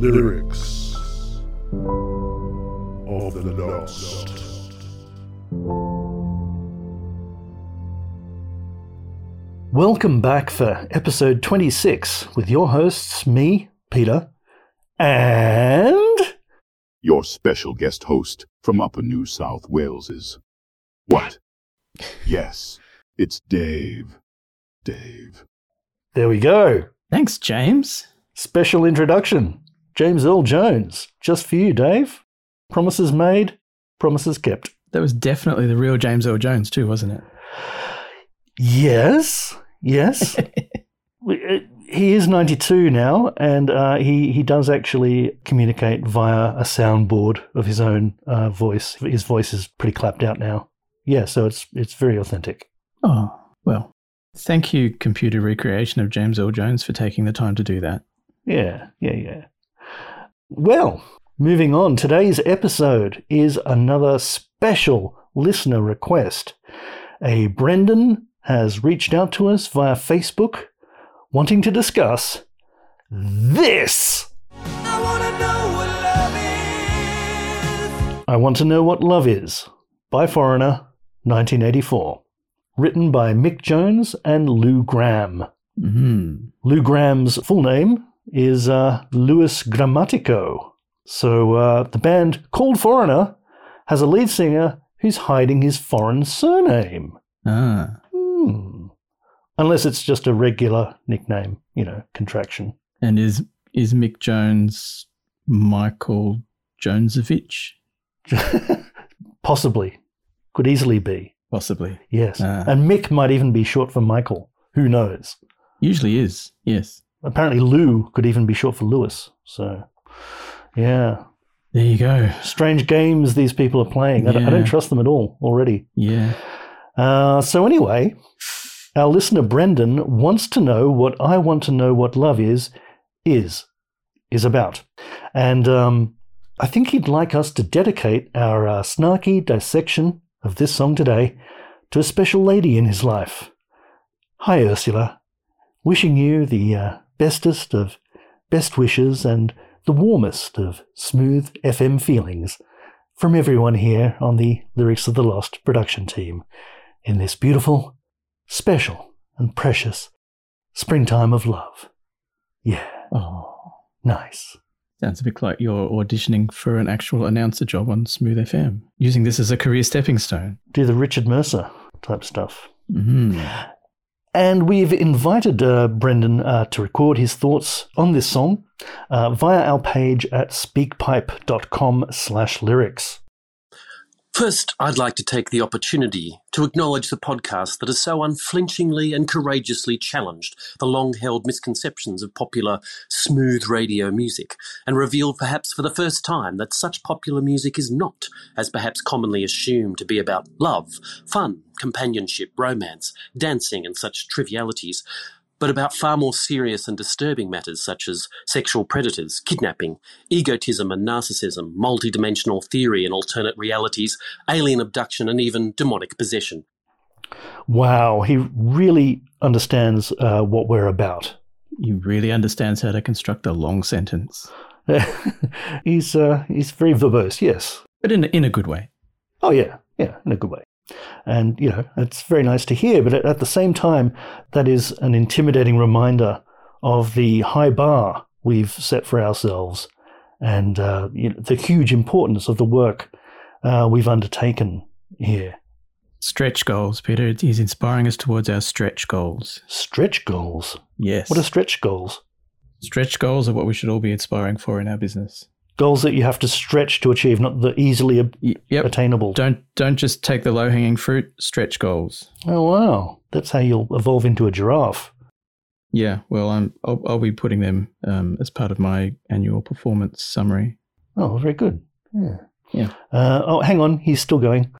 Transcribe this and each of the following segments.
Lyrics of the Lost. Welcome back for episode 26 with your hosts, me, Peter, and. Your special guest host from Upper New South Wales is. What? Yes, it's Dave. Dave. There we go. Thanks, James. Special introduction. James Earl Jones. Just for you, Dave. Promises made, promises kept. That was definitely the real James Earl Jones, too, wasn't it? Yes, yes. Uh, he is 92 now, and uh, he, he does actually communicate via a soundboard of his own uh, voice. His voice is pretty clapped out now. Yeah, so it's it's very authentic. Oh, well. Thank you, computer recreation of James Earl Jones, for taking the time to do that. Yeah, yeah, yeah. Well, moving on, today's episode is another special listener request. A Brendan has reached out to us via Facebook wanting to discuss this. I Want to Know What Love Is by Foreigner, 1984. Written by Mick Jones and Lou Gramm. hmm Lou Gramm's full name is uh, Louis Grammatico. So uh, the band called Foreigner has a lead singer who's hiding his foreign surname. Ah, Hmm. Unless it's just a regular nickname, you know, contraction. and is is Mick Jones Michael Jonesovich? Possibly. Could easily be. Possibly. Yes. Ah. And Mick might even be short for Michael. Who knows? Usually is, yes. Apparently, Lou could even be short for Lewis. So, yeah. There you go. Strange games these people are playing. I, don't, I don't trust them at all already. Yeah. Uh, so, anyway, our listener Brendan wants to know what I want to know what love is, is, is about. And um, I think he'd like us to dedicate our uh, snarky dissection of this song today to a special lady in his life. Hi, Ursula. Wishing you the uh, bestest of best wishes and the warmest of smooth FM feelings from everyone here on the Lyrics of the Lost production team in this beautiful, special, and precious springtime of love. Yeah, Oh. nice. Sounds a bit like you're auditioning for an actual announcer job on Smooth FM, using this as a career stepping stone. Do the Richard Mercer type stuff. hmm And we've invited uh, Brendan uh, to record his thoughts on this song uh, via our page at speakpipe.com slash lyrics. First, I'd like to take the opportunity to acknowledge the podcast that has so unflinchingly and courageously challenged the long held misconceptions of popular smooth radio music and revealed perhaps for the first time that such popular music is not, as perhaps commonly assumed, to be about love, fun, companionship, romance, dancing, and such trivialities, but about far more serious and disturbing matters such as sexual predators, kidnapping, egotism and narcissism, multidimensional theory and alternate realities, alien abduction, and even demonic possession. Wow, he really understands uh, what we're about. He really understands how to construct a long sentence, he's, uh, he's very verbose, yes. but in a, in a good way. Oh, yeah, yeah, in a good way. And, you know, it's very nice to hear, but at, the same time, that is an intimidating reminder of the high bar we've set for ourselves and uh, you know, the huge importance of the work uh, we've undertaken here. Stretch goals, Peter. He's inspiring us towards our stretch goals. Stretch goals. Yes. What are stretch goals? stretch goals are what we should all be aspiring for in our business. Goals that you have to stretch to achieve, not the easily ab- Yep. attainable. Don't don't just take the low hanging fruit. Stretch goals. Oh, wow. That's how you'll evolve into a giraffe. Yeah. Well, I'm. I'll, I'll be putting them um, as part of my annual performance summary. Oh, very good. Yeah. Yeah. Uh, oh, hang on. He's still going.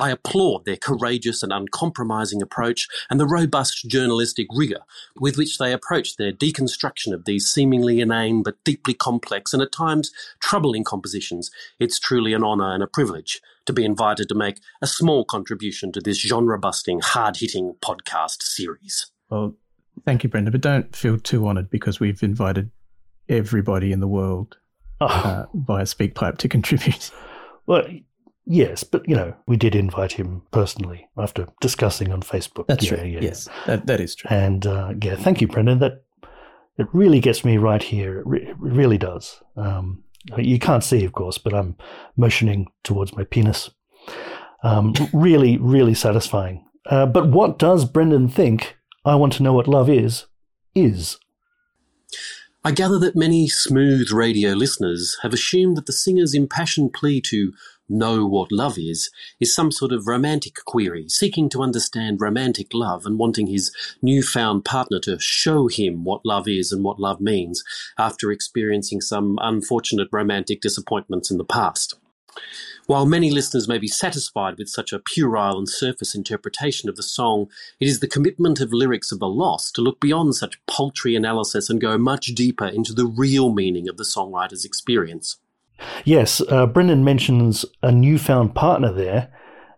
I applaud their courageous and uncompromising approach and the robust journalistic rigour with which they approach their deconstruction of these seemingly inane but deeply complex and at times troubling compositions. It's truly an honour and a privilege to be invited to make a small contribution to this genre busting, hard hitting podcast series. Well, thank you, Brenda, but don't feel too honoured because we've invited everybody in the world Oh, uh, via SpeakPipe to contribute. well, yes, but you know, we did invite him personally after discussing on Facebook. That's Yeah, true. yeah, yes, that, that is true. And uh, yeah, thank you, Brendan. That it really gets me right here. It, re- it really does. Um, you can't see, of course, but I'm motioning towards my penis. Um, really, really satisfying. Uh, but what does Brendan think? I want to know what love is. Is I gather that many smooth radio listeners have assumed that the singer's impassioned plea to know what love is is some sort of romantic query, seeking to understand romantic love and wanting his newfound partner to show him what love is and what love means after experiencing some unfortunate romantic disappointments in the past. While many listeners may be satisfied with such a puerile and surface interpretation of the song, it is the commitment of lyrics of The Lost to look beyond such paltry analysis and go much deeper into the real meaning of the songwriter's experience. Yes, uh, Brendan mentions a newfound partner there,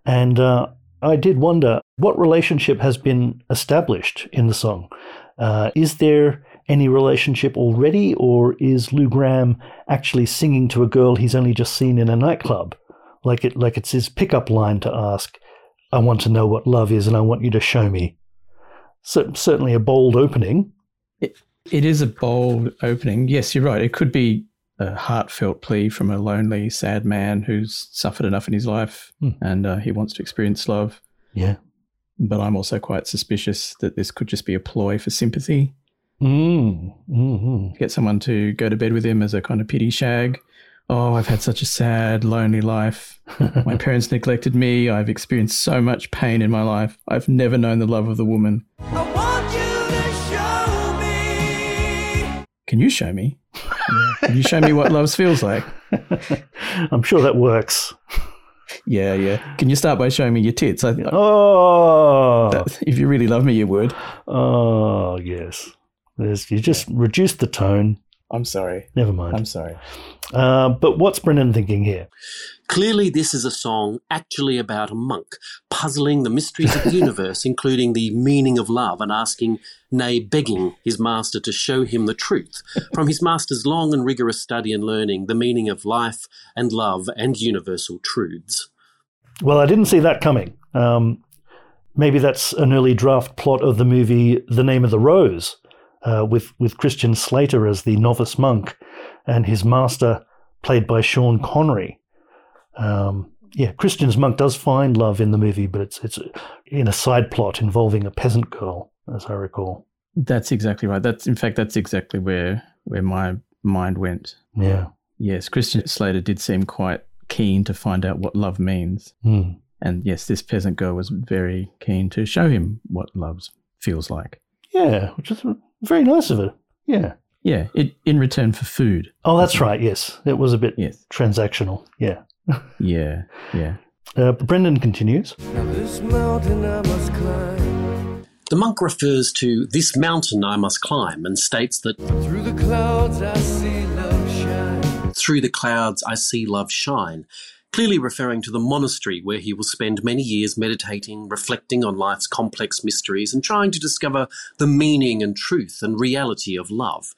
and uh, I did wonder what relationship has been established in the song. Uh, is there any relationship already, or is Lou Gramm actually singing to a girl he's only just seen in a nightclub? Like it, like it's his pickup line to ask, "I want to know what love is, and I want you to show me." So, certainly a bold opening. It is a bold opening. Yes, you're right. It could be a heartfelt plea from a lonely, sad man who's suffered enough in his life Hmm. and uh, he wants to experience love. Yeah. But I'm also quite suspicious that this could just be a ploy for sympathy. Mm. hmm Get someone to go to bed with him as a kind of pity shag. Oh, I've had such a sad, lonely life. My parents neglected me. I've experienced so much pain in my life. I've never known the love of the woman. Can you show me? Can you show me what love feels like? I'm sure that works. Yeah, yeah. Can you start by showing me your tits? I, Oh, that, if you really love me, you would. oh, yes. There's, you just reduced the tone. I'm sorry. Never mind. I'm sorry. Uh, but what's Brennan thinking here? Clearly, this is a song actually about a monk puzzling the mysteries of the universe, including the meaning of love, and asking, nay, begging his master to show him the truth. From his master's long and rigorous study and learning, the meaning of life and love and universal truths. Well, I didn't see that coming. Um, maybe that's an early draft plot of the movie The Name of the Rose, uh, with with Christian Slater as the novice monk, and his master played by Sean Connery. Um, yeah, Christian's monk does find love in the movie, but it's it's in a side plot involving a peasant girl, as I recall. That's exactly right. That's in fact that's exactly where where my mind went. Yeah. Yes, Christian Slater did seem quite keen to find out what love means. Hmm. And yes, this peasant girl was very keen to show him what love feels like. Yeah, which is very nice of her. Yeah. Yeah, it in return for food. Oh, that's right. Yes, it was a bit Yes. transactional. Yeah. Yeah, yeah. Uh, but Brendan continues. This mountain I must climb. The monk refers to this mountain I must climb and states that Through the clouds I see love shine. through the clouds I see love shine, clearly referring to the monastery where he will spend many years meditating, reflecting on life's complex mysteries, and trying to discover the meaning and truth and reality of love.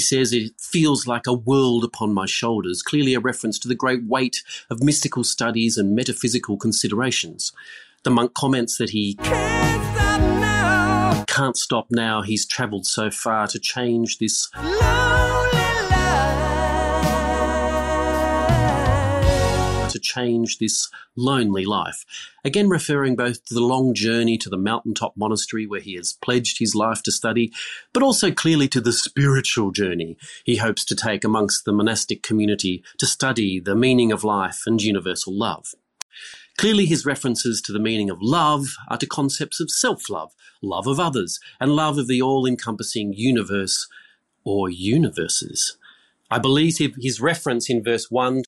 He says it feels like a world upon my shoulders, clearly a reference to the great weight of mystical studies and metaphysical considerations. The monk comments that he Can't stop now. can't stop now, he's travelled so far to change this Lonely to change this lonely life. Again, referring both to the long journey to the mountaintop monastery where he has pledged his life to study, but also clearly to the spiritual journey he hopes to take amongst the monastic community to study the meaning of life and universal love. Clearly, his references to the meaning of love are to concepts of self love, love of others, and love of the all encompassing universe or universes. I believe his reference in verse 1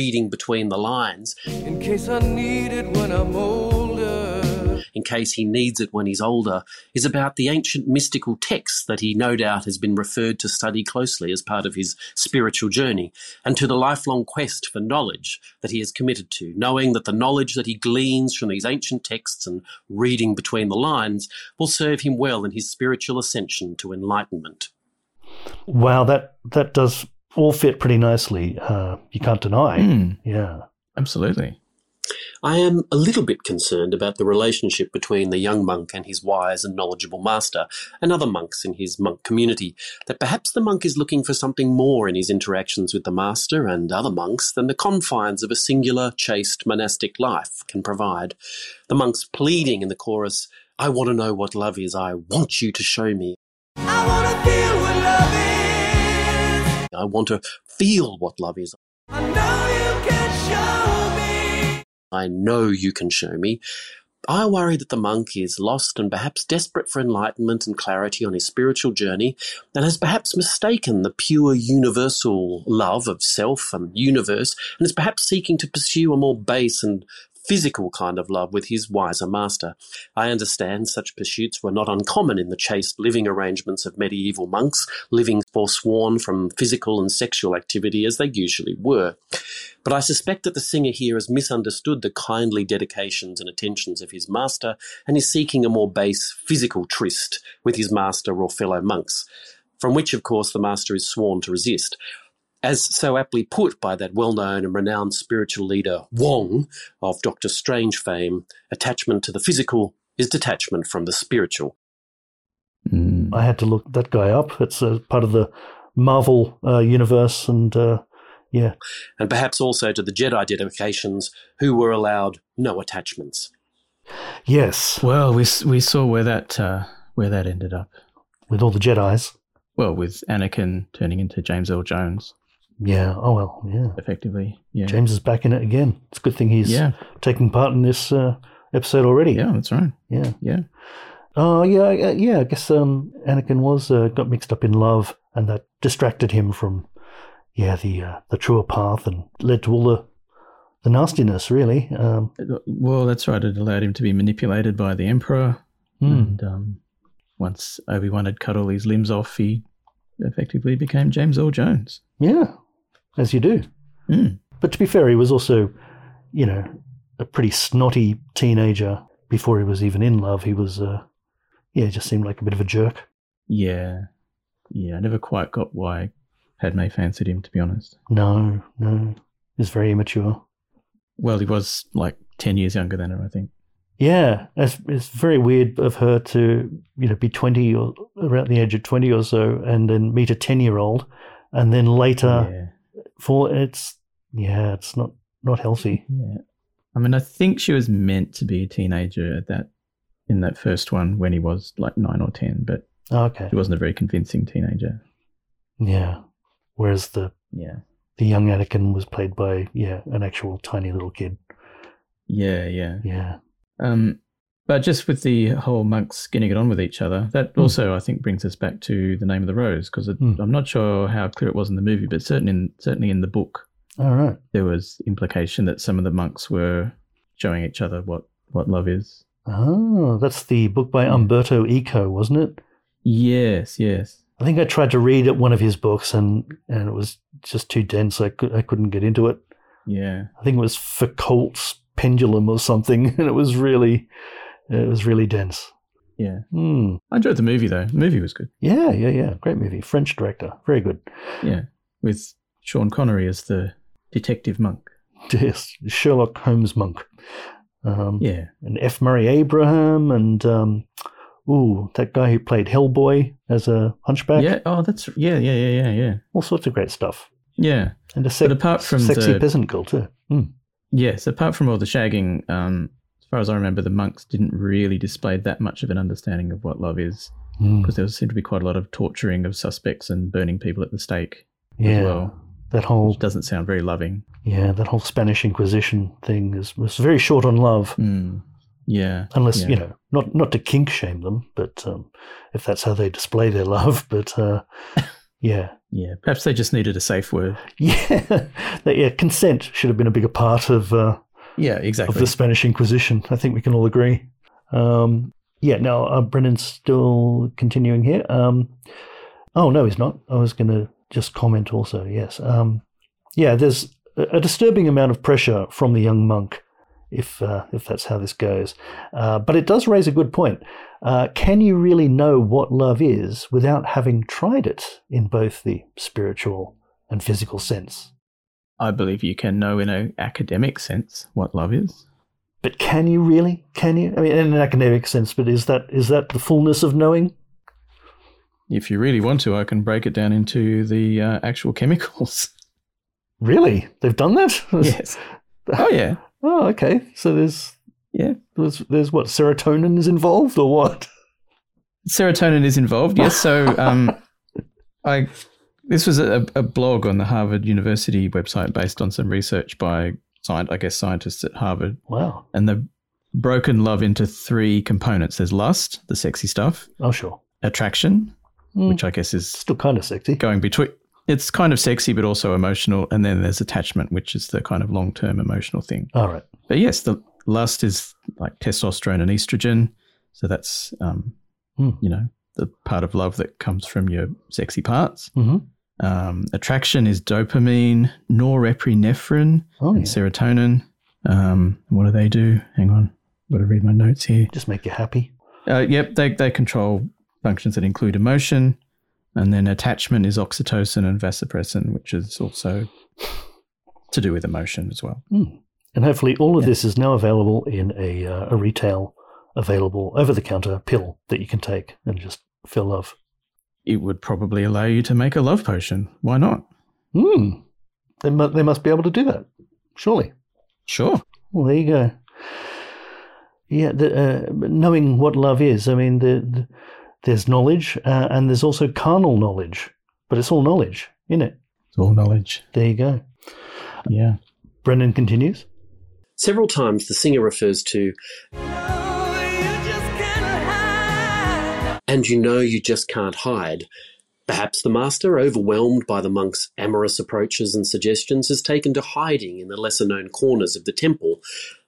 reading between the lines in case I need it when I'm older. in case he needs it when he's older, is about the ancient mystical texts that he no doubt has been referred to study closely as part of his spiritual journey, and to the lifelong quest for knowledge that he is committed to, knowing that the knowledge that he gleans from these ancient texts and reading between the lines will serve him well in his spiritual ascension to enlightenment. Wow, that that does all fit pretty nicely. Uh, you can't deny. Mm, Yeah. absolutely. I am a little bit concerned about the relationship between the young monk and his wise and knowledgeable master, and other monks in his monk community, that perhaps the monk is looking for something more in his interactions with the master and other monks than the confines of a singular, chaste monastic life can provide. The monk's pleading in the chorus, I want to know what love is, I want you to show me. I want to feel what love is. I know you can show me. I know you can show me. I worry that the monk is lost and perhaps desperate for enlightenment and clarity on his spiritual journey, and has perhaps mistaken the pure universal love of self and universe, and is perhaps seeking to pursue a more base and physical kind of love with his wiser master. I understand such pursuits were not uncommon in the chaste living arrangements of medieval monks, living forsworn from physical and sexual activity as they usually were. But I suspect that the singer here has misunderstood the kindly dedications and attentions of his master and is seeking a more base physical tryst with his master or fellow monks, from which, of course, the master is sworn to resist. As so aptly put by that well known and renowned spiritual leader Wong of Doctor Strange fame, attachment to the physical is detachment from the spiritual. Mm. I had to look that guy up. It's a part of the Marvel uh, universe, and uh, yeah, And perhaps also to the Jedi dedications who were allowed no attachments. yes, Well, we we saw where that uh, where that ended up. with all the Jedi's. Well, with Anakin turning into James Earl Jones, Yeah. Oh well. Yeah. effectively. Yeah. James is back in it again. It's a good thing he's Yeah. taking part in this uh, episode already. Yeah, that's right. Yeah. Yeah. Oh yeah, uh, yeah. I guess um, Anakin was uh, got mixed up in love, and that distracted him from yeah the uh, the truer path, and led to all the the nastiness. Really. Um, Well, that's right. It allowed him to be manipulated by the Emperor. hmm. And um, once Obi Wan had cut all his limbs off, he effectively became James Earl Jones. Yeah, as you do. Mm. But to be fair, he was also, you know, a pretty snotty teenager before he was even in love. He was, uh, yeah, just seemed like a bit of a jerk. Yeah. Yeah. I never quite got why Padme fancied him, to be honest. No, no, he was very immature. Well, he was like 10 years younger than her, I think. Yeah, it's, it's very weird of her to, you know, be 20 or around the age of 20 or so and then meet a 10 year old and then later yeah. For it's, yeah, it's not, not healthy. Yeah. I mean, I think she was meant to be a teenager at that, in that first one when he was like nine or 10, but Okay. she wasn't a very convincing teenager. Yeah. Whereas the, Yeah. the young Anakin was played by, yeah, an actual tiny little kid. Yeah. Yeah. Yeah. Um, but just with the whole monks getting it on with each other, that Hmm. also I think brings us back to the name of the rose because Hmm. I'm not sure how clear it was in the movie, but certainly in certainly in the book All right. there was implication that some of the monks were showing each other what what love is. Oh, that's the book by Umberto Eco, wasn't it? Yes, yes, I think I tried to read one of his books, and, and it was just too dense. I, could, I couldn't get into it. yeah, I think it was Foucault's Pendulum or something, and it was really, it was really dense. yeah. Hmm. I enjoyed the movie though. The movie was good. Yeah, yeah, yeah. Great movie. French director. Very good. Yeah, with Sean Connery as the detective monk. Yes, Sherlock Holmes monk. Um, Yeah, And F. Murray Abraham, and um, ooh, that guy who played Hellboy as a hunchback. yeah. Oh, that's yeah, yeah, yeah, yeah, yeah, All sorts of great stuff. yeah. And a sec- But apart from sexy the- peasant girl too. Hmm. Yes, apart from all the shagging, um, far as I remember, the monks didn't really display that much of an understanding of what love is, Hmm. because there seemed to be quite a lot of torturing of suspects and burning people at the stake Yeah, as well, that whole which doesn't sound very loving. yeah that whole Spanish Inquisition thing is was very short on love. Mm. Yeah, Unless yeah. you know, not not to kink shame them, but um, if that's how they display their love. But uh, yeah, yeah. Perhaps they just needed a safe word. yeah, that, yeah. Consent should have been a bigger part of uh, Yeah, exactly. of the Spanish Inquisition. I think we can all agree. Um, yeah, no, uh, Brennan's still continuing here. Um, oh, no, he's not. I was going to just comment also, yes. Um, yeah, there's a a disturbing amount of pressure from the young monk, if, uh, if that's how this goes. Uh, but it does raise a good point. Uh, can you really know what love is without having tried it in both the spiritual and physical sense? I believe you can know in an academic sense what love is. But can you really? Can you? I mean, in an academic sense, but is that is that the fullness of knowing? If you really want to, I can break it down into the uh, actual chemicals. Really, they've done that? yes. Oh yeah. Oh, okay. So there's Yeah. there's there's what serotonin is involved or what? Serotonin is involved. Yes. So um, I this was a, a blog on the Harvard University website based on some research by I guess scientists at Harvard, Wow. and they've broken love into three components. There's lust, the sexy stuff, Oh, sure. attraction, Hmm. which I guess is Still kind of sexy. going between. It's kind of sexy, but also emotional, and then there's attachment, which is the kind of long-term emotional thing. All right. But yes, the lust is like testosterone and estrogen. So that's, um, Hmm. you know, the part of love that comes from your sexy parts. Mm-hmm. Um, attraction is dopamine, norepinephrine, Oh, and yeah. serotonin. Um, what do they do? Hang on, got to read my notes here. Just make you happy. Uh, yep, they they control functions that include emotion, and then attachment is oxytocin and vasopressin, which is also to do with emotion as well. Hmm. And hopefully, all of this is now available in a uh, a retail available over the counter pill that you can take and just feel love. It would probably allow you to make a love potion. Why not? Hmm. They, mu- they must be able to do that. Surely. Sure. Well, there you go. Yeah, the, uh, knowing what love is. I mean, the, the, there's knowledge uh, and there's also carnal knowledge, but it's all knowledge, isn't it? It's all knowledge. There you go. Yeah. Brendan continues. Several times the singer refers to, and you know you just can't hide. Perhaps the master, overwhelmed by the monk's amorous approaches and suggestions, has taken to hiding in the lesser known corners of the temple.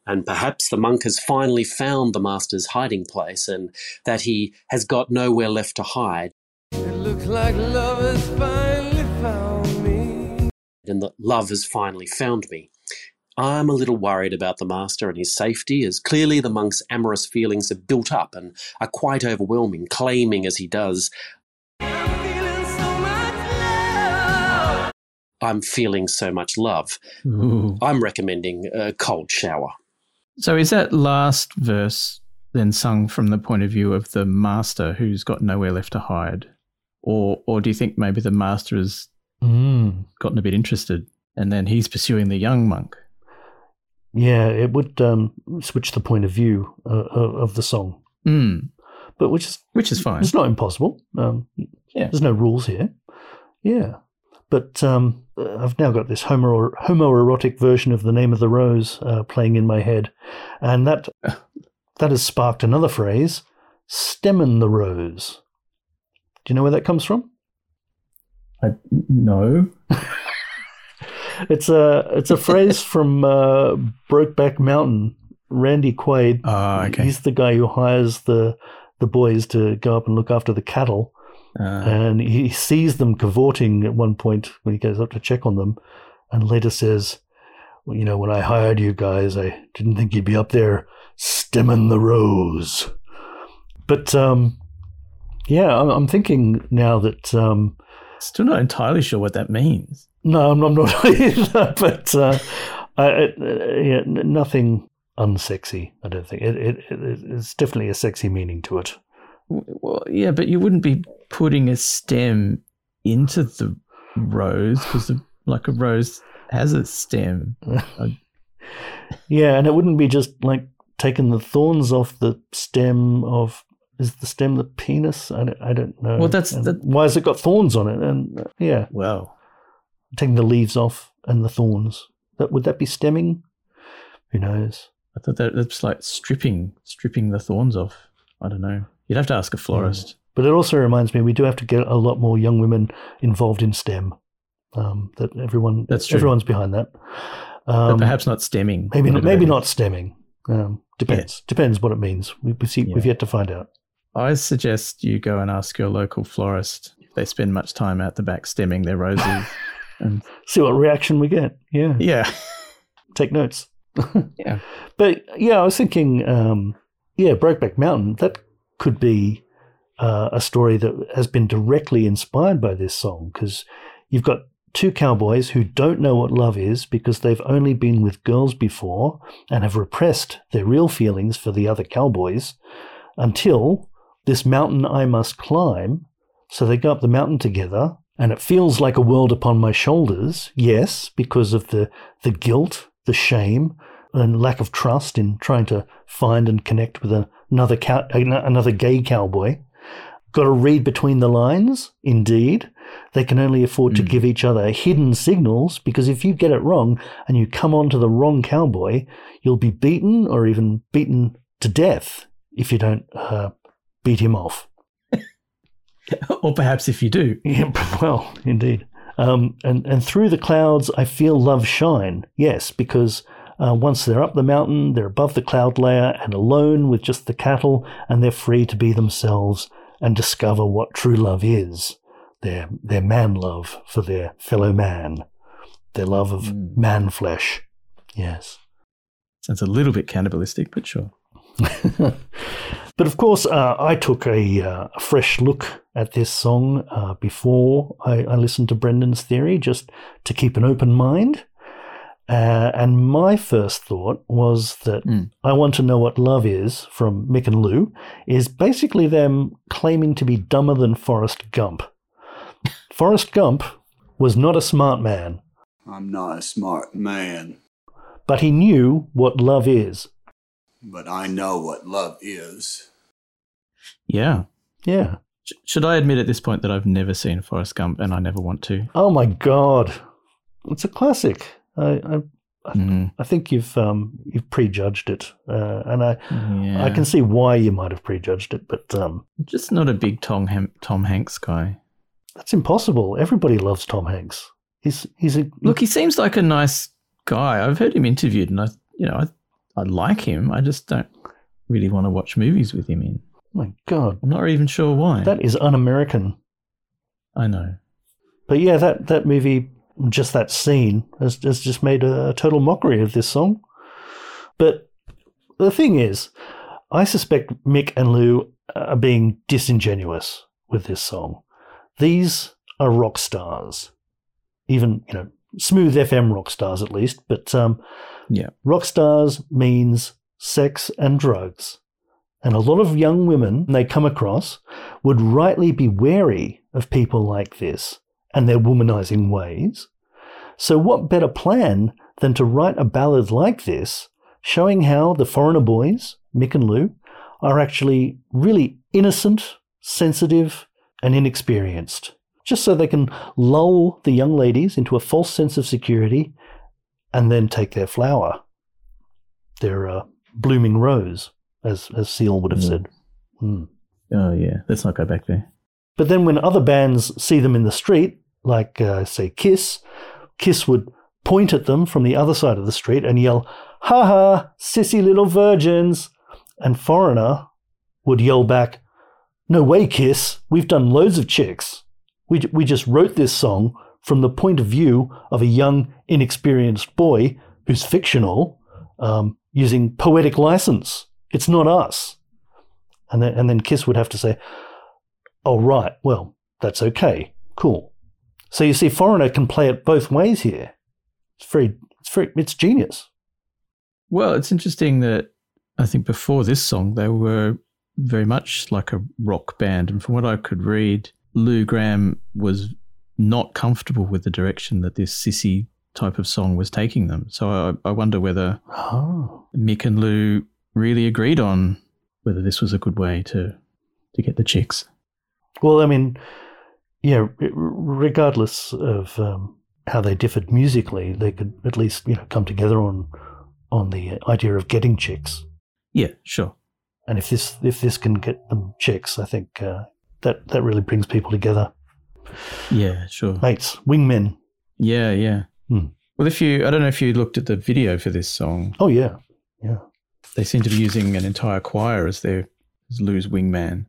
And perhaps the monk has finally found the master's hiding place and that he has got nowhere left to hide It looks like love has finally found me. and that love has finally found me. I'm a little worried about the master and his safety, as clearly the monk's amorous feelings have built up and are quite overwhelming, claiming as he does, I'm feeling so much love. I'm feeling so much love. Ooh. I'm recommending a cold shower. So is that last verse then sung from the point of view of the master who's got nowhere left to hide? Or or do you think maybe the master has Mm. gotten a bit interested and then he's pursuing the young monk? Yeah, it would um, switch the point of view uh, of the song, Mm, but which is which is fine. it's not impossible. Um, Yeah. There's no rules here. Yeah. But um, uh, I've now got this homo- homoerotic version of The Name of the Rose uh, playing in my head. And that that has sparked another phrase, stemming the rose. Do you know where that comes from? I, no. It's a it's a phrase from uh, Brokeback Mountain. Randy Quaid. Ah, okay. He's the guy who hires the the boys to go up and look after the cattle. Uh, and he sees them cavorting at one point when he goes up to check on them, and later says, well, "You know, when I hired you guys, I didn't think you'd be up there stemming the rose." But um, yeah, I'm, I'm thinking now that um, still not entirely sure what that means. No, I'm, I'm not either. But uh, I, it, yeah, nothing unsexy. I don't think it, it, it. It's definitely a sexy meaning to it. Well, yeah, but you wouldn't be putting a stem into the rose because, like, a rose has a stem. Yeah, and it wouldn't be just like taking the thorns off the stem of. Is the stem the penis? I don't, I don't know. Well, that's- that- why has it got thorns on it? And uh, yeah, Well, taking the leaves off and the thorns. That would that be stemming? Who knows? I thought that that's like stripping, stripping the thorns off. I don't know. You'd have to ask a florist. But it also reminds me we do have to get a lot more young women involved in STEM. Um, that everyone That's true. everyone's behind that. but Um, perhaps not stemming. maybe whatever maybe not stemming. Um, Depends. Depends what it means. We, we see, Yeah. We've yet to find out. I suggest you go and ask your local florist if they spend much time out the back stemming their roses. and See what reaction we get. Yeah. yeah, Take notes. Yeah. But yeah, I was thinking, um, yeah, Brokeback Mountain, that could be uh, a story that has been directly inspired by this song because you've got two cowboys who don't know what love is because they've only been with girls before and have repressed their real feelings for the other cowboys until this mountain I must climb. So they go up the mountain together and it feels like a world upon my shoulders. Yes, because of the, the guilt, the shame, and lack of trust in trying to find and connect with another cow, another gay cowboy. Got to read between the lines, indeed. They can only afford to Mm. give each other hidden signals because if you get it wrong and you come on to the wrong cowboy, you'll be beaten or even beaten to death if you don't uh, beat him off. or perhaps if you do, Yeah, well, indeed. Um, and, and through the clouds, I feel love shine. Yes, because uh, once they're up the mountain, they're above the cloud layer and alone with just the cattle, and they're free to be themselves and discover what true love is their, their man love for their fellow man, their love of Mm. man flesh. Yes. sounds a little bit cannibalistic, but sure. but of course, uh, I took a, uh, a fresh look at this song uh, before I, I listened to Brendan's theory, just to keep an open mind. Uh, and my first thought was that Mm. I Want to Know What Love Is from Mick and Lou is basically them claiming to be dumber than Forrest Gump. Forrest Gump was not a smart man, I'm not a smart man, but he knew what love is. But I know what love is. Yeah. Yeah. Should I admit at this point that I've never seen Forrest Gump and I never want to? Oh my God. It's a classic. I, I Mm, I think you've um, you've prejudged it, uh, and I yeah. I can see why you might have prejudged it, but um, just not a big Tom, Ham- Tom Hanks guy. that's impossible. Everybody loves Tom Hanks. He's he's a Look, he seems like a nice guy. I've heard him interviewed, and I, you know, I, I like him. I just don't really want to watch movies with him in. my God, I'm not even sure why. that is un-American. I know. But yeah, that that movie, just that scene, has, has just made a, a total mockery of this song. But the thing is, I suspect Mick and Lou are being disingenuous with this song. These are rock stars, even you know, smooth FM rock stars at least. But um, Yeah. rock stars means sex and drugs. And a lot of young women they come across would rightly be wary of people like this and their womanizing ways. So, what better plan than to write a ballad like this, showing how the foreigner boys, Mick and Lou, are actually really innocent, sensitive, and inexperienced, just so they can lull the young ladies into a false sense of security and then take their flower, their uh, blooming rose, as, as Seal would have Mm. said. Hmm. Oh yeah. Let's not go back there. But then when other bands see them in the street, like, uh, say, Kiss, Kiss would point at them from the other side of the street and yell, Ha ha, sissy little virgins. And Foreigner would yell back, No way, Kiss. We've done loads of chicks. We, we just wrote this song from the point of view of a young, inexperienced boy who's fictional, um, using poetic license. It's not us. And then, and then Kiss would have to say, Oh, right. Well, that's okay. Cool. So you see, Foreigner can play it both ways here. It's very, it's very, it's genius. Well, it's interesting that I think before this song they were very much like a rock band, and from what I could read, Lou Gramm was not comfortable with the direction that this sissy type of song was taking them. So I, I wonder whether Oh. Mick and Lou really agreed on whether this was a good way to to get the chicks. Well, I mean, yeah, regardless of um, how they differed musically, they could at least, you know, come together on on the idea of getting chicks. Yeah, sure. And if this if this can get them chicks, I think uh, that that really brings people together. Yeah, sure. Mates, wingmen. Yeah, yeah. Hmm. Well, if you, I don't know if you looked at the video for this song. Oh yeah, yeah. They seem to be using an entire choir as their as Lou's wingman.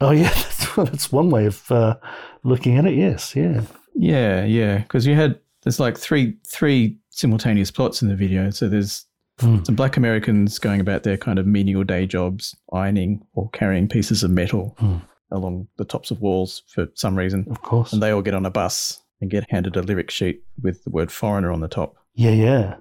Oh yeah, that's, that's one way of uh, looking at it. Yes, yeah. Yeah, yeah. Because you had there's like three three simultaneous plots in the video. So there's Hmm. some black Americans going about their kind of menial day jobs, ironing or carrying pieces of metal Hmm. Along the tops of walls for some reason. Of course. And they all get on a bus and get handed a lyric sheet with the word foreigner on the top. yeah, yeah.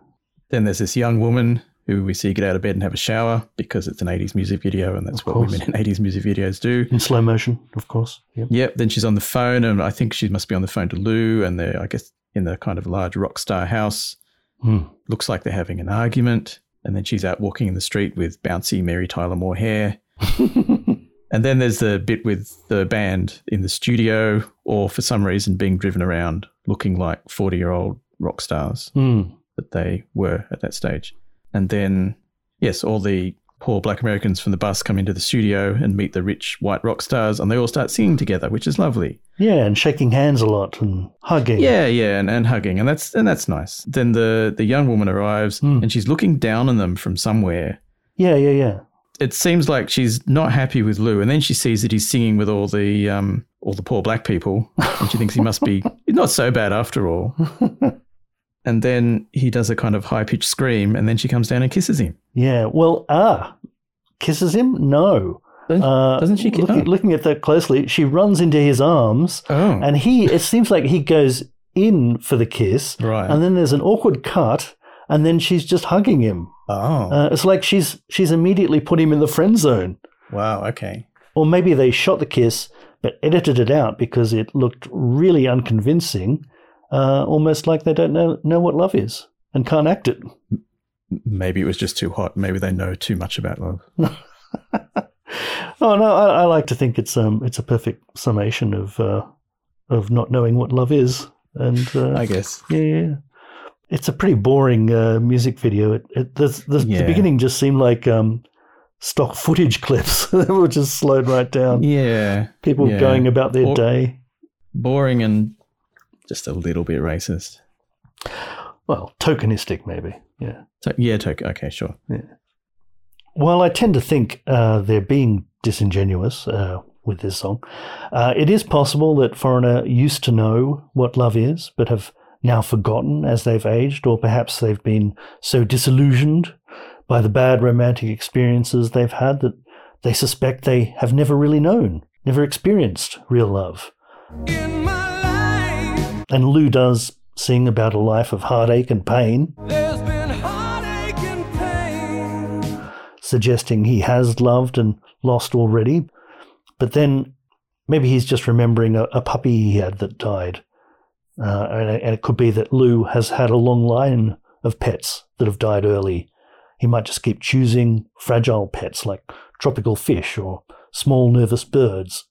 Then there's this young woman who we see get out of bed and have a shower because it's an 80s music video and that's Of what course. women in 80s music videos do. In slow motion, of course. Yep. Yep. Then she's on the phone, and I think she must be on the phone to Lou, and they're, I guess, in the kind of large rock star house. Hmm. Looks like they're having an argument. And then she's out walking in the street with bouncy Mary Tyler Moore hair. And then there's the bit with the band in the studio, or for some reason being driven around looking like 40 year old rock stars Hmm. that they were at that stage. And then, yes, all the poor black Americans from the bus come into the studio and meet the rich white rock stars, and they all start singing together, which is lovely. Yeah, and shaking hands a lot and hugging. Yeah, yeah, and, and hugging, and that's and that's nice. Then the the young woman arrives, Hmm. and she's looking down on them from somewhere. Yeah, yeah, yeah. It seems like she's not happy with Lou, and then she sees that he's singing with all the um all the poor black people, and she thinks he must be not so bad after all. And then he does a kind of high pitched scream, and then she comes down and kisses him. Yeah. Well, ah, kisses him? No. Doesn't- Uh, doesn't she ki- Looking, oh. looking at that closely, she runs into his arms, Oh, and he. It seems like he goes in for the kiss, right. and then there's an awkward cut, and then she's just hugging him. oh, Uh, it's like she's she's immediately put him in the friend zone, wow. Okay. or maybe they shot the kiss but edited it out because it looked really unconvincing, uh, almost like they don't know know what love is and can't act it. Maybe it was just too hot. Maybe they know too much about love. oh no, I, I like to think it's um it's a perfect summation of uh, of not knowing what love is, and uh, I guess. yeah, yeah, it's a pretty boring uh, music video. It, it the, the, Yeah. the beginning just seemed like um stock footage clips that were just slowed right down. Yeah. People yeah. going about their Or- day. Boring and just a little bit racist. Well, tokenistic maybe. Yeah. So, yeah. To, okay. Sure. While I tend to think uh, they're being disingenuous uh, with this song, uh, it is possible that Foreigner used to know what love is, but have now forgotten as they've aged, or perhaps they've been so disillusioned by the bad romantic experiences they've had that they suspect they have never really known, never experienced real love. In my life, And Lou does sing about a life of heartache and pain, there's been heartache and pain. suggesting he has loved and lost already. But then maybe he's just remembering a, a puppy he had that died. Uh, and, and it could be that Lou has had a long line of pets that have died early. He might just keep choosing fragile pets like tropical fish or small nervous birds.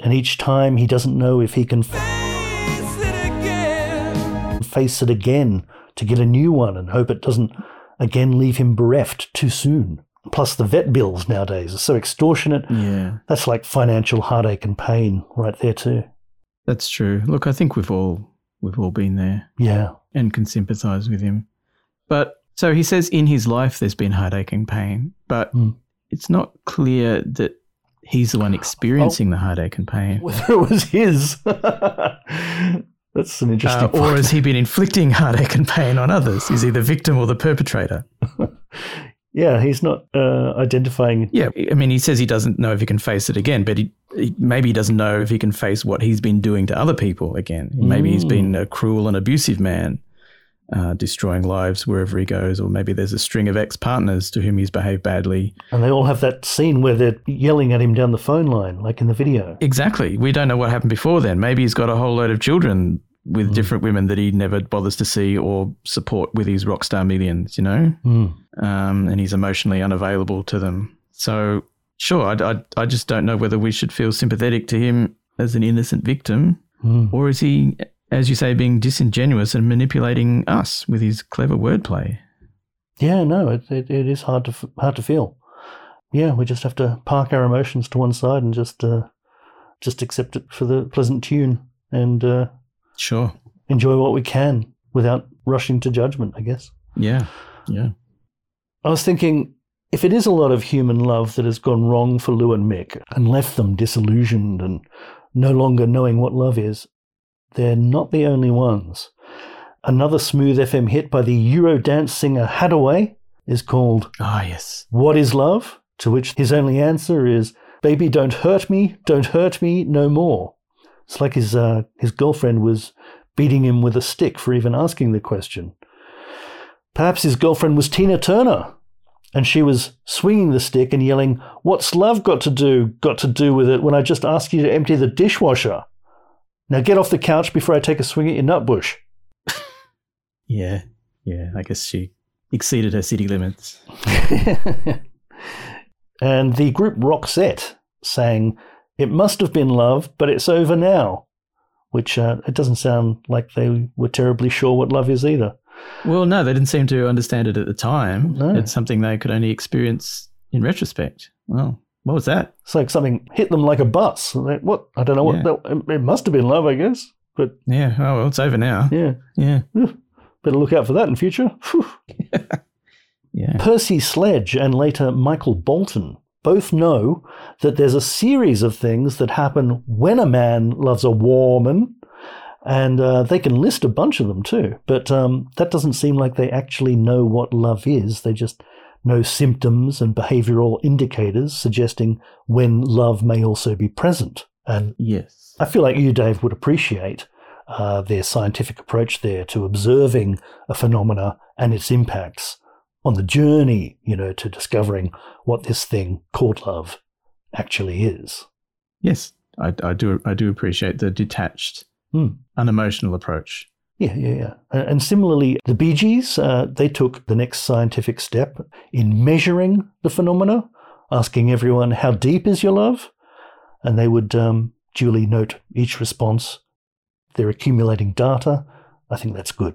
And each time he doesn't know if he can Face it again. face it again to get a new one and hope it doesn't again leave him bereft too soon. Plus, the vet bills nowadays are so extortionate. Yeah. That's like financial heartache and pain right there, too. That's true. Look, I think we've all we've all been there Yeah. and can sympathise with him. But so he says in his life there's been heartache and pain, but Mm. it's not clear that he's the one experiencing the heartache and pain. Whether it was his. That's an interesting Uh, or point. has he been inflicting heartache and pain on others? Is he the victim or the perpetrator? Yeah, he's not uh, identifying. Yeah, I mean, he says he doesn't know if he can face it again, but he, he maybe he doesn't know if he can face what he's been doing to other people again. Maybe he's been a cruel and abusive man, uh, destroying lives wherever he goes, or maybe there's a string of ex-partners to whom he's behaved badly. And they all have that scene where they're yelling at him down the phone line, like in the video. Exactly. We don't know what happened before then. Maybe he's got a whole load of children with different women that he never bothers to see or support with his rock star millions, you know? Mm. um, and he's emotionally unavailable to them. So, sure, I, I, I just don't know whether we should feel sympathetic to him as an innocent victim, Mm. or is he, as you say, being disingenuous and manipulating us with his clever wordplay? Yeah, no, it, it, it is hard to hard to feel. Yeah, we just have to park our emotions to one side and just uh, just accept it for the pleasant tune and uh, Sure. enjoy what we can without rushing to judgment. I guess. Yeah. Yeah. I was thinking if it is a lot of human love that has gone wrong for Lou and Mick and left them disillusioned and no longer knowing what love is, they're not the only ones. Another smooth FM hit by the Eurodance singer Haddaway is called Ah, yes. What is Love? To which his only answer is, Baby, don't hurt me, don't hurt me no more. It's like his, uh, his girlfriend was beating him with a stick for even asking the question. Perhaps his girlfriend was Tina Turner, and she was swinging the stick and yelling, What's love got to do, got to do with it when I just asked you to empty the dishwasher? Now get off the couch before I take a swing at your nutbush. Yeah. Yeah. I guess she exceeded her city limits. and the group Roxette sang, It must have been love, but it's over now, which uh, it doesn't sound like they were terribly sure what love is either. Well, no, they didn't seem to understand it at the time. No. It's something they could only experience in retrospect. Well, what was that? It's like something hit them like a bus. Like, What? I don't know what. Yeah. that- It must have been love, I guess. But Yeah. Oh, well, it's over now. yeah, Yeah. better look out for that in future. Yeah. Percy Sledge and later Michael Bolton both know that there's a series of things that happen when a man loves a woman, and uh, they can list a bunch of them too. But um, that doesn't seem like they actually know what love is. They just know symptoms and behavioral indicators suggesting when love may also be present. And Yes. I feel like you, Dave, would appreciate uh, their scientific approach there to observing a phenomena and its impacts on the journey, you know, to discovering what this thing called love actually is. Yes. I, I do. I do appreciate the detached, Hmm. unemotional approach. Yeah, yeah, yeah. And and similarly, the Bee Gees, uh, they took the next scientific step in measuring the phenomena, asking everyone, How deep is your love? And they would um, duly note each response. They're accumulating data. I think that's good.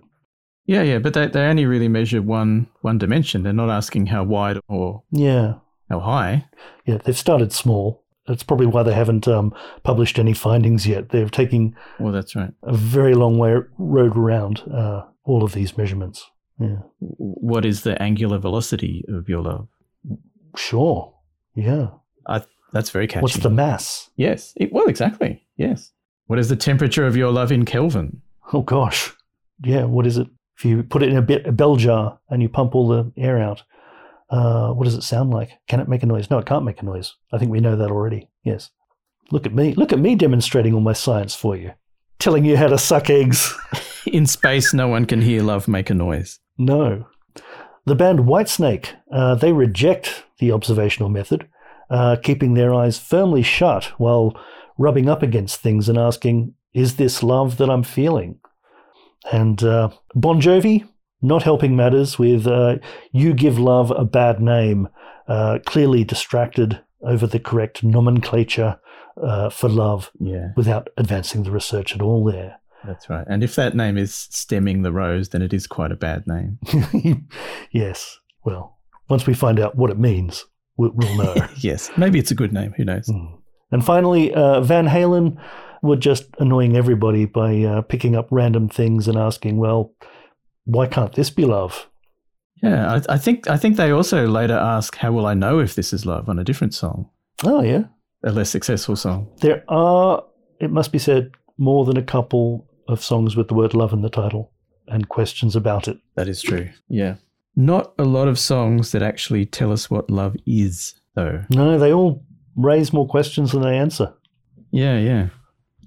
Yeah, yeah, but they, they only really measure one one dimension. They're not asking how wide or Yeah, how high. yeah. They've started small. That's probably why they haven't um, published any findings yet. They're taking Well, that's right. a very long way road around uh, all of these measurements. Yeah, What is the angular velocity of your love? sure. Yeah. I, that's very catchy. What's the mass? Yes. It, well, exactly. Yes. What is the temperature of your love in Kelvin? Oh gosh, yeah. What is it? If you put it in a, bit, a bell jar and you pump all the air out, uh, what does it sound like? Can it make a noise? No, it can't make a noise. I think we know that already. Yes. Look at me. Look at me demonstrating all my science for you, telling you how to suck eggs. In space, no one can hear love make a noise. No. The band Whitesnake, uh, they reject the observational method, uh, keeping their eyes firmly shut while rubbing up against things and asking, Is this love that I'm feeling? And uh, Bon Jovi, not helping matters with uh, You Give Love a Bad Name, uh, clearly distracted over the correct nomenclature uh, for love Yeah, without advancing the research at all there. that's right. And if that name is stemming the rose, then it is quite a bad name. yes. Well, once we find out what it means, we'll, we'll know. yes. Maybe it's a good name. Who knows? Mm. and finally, uh, Van Halen were just annoying everybody by uh, picking up random things and asking, well, why can't this be love? Yeah, I, I think I think they also later ask, "How will I know if this is love?" on a different song, Oh, yeah. a less successful song. There are, it must be said, more than a couple of songs with the word love in the title and questions about it. That is true. Yeah, not a lot of songs that actually tell us what love is, though. No, they all raise more questions than they answer. Yeah, yeah.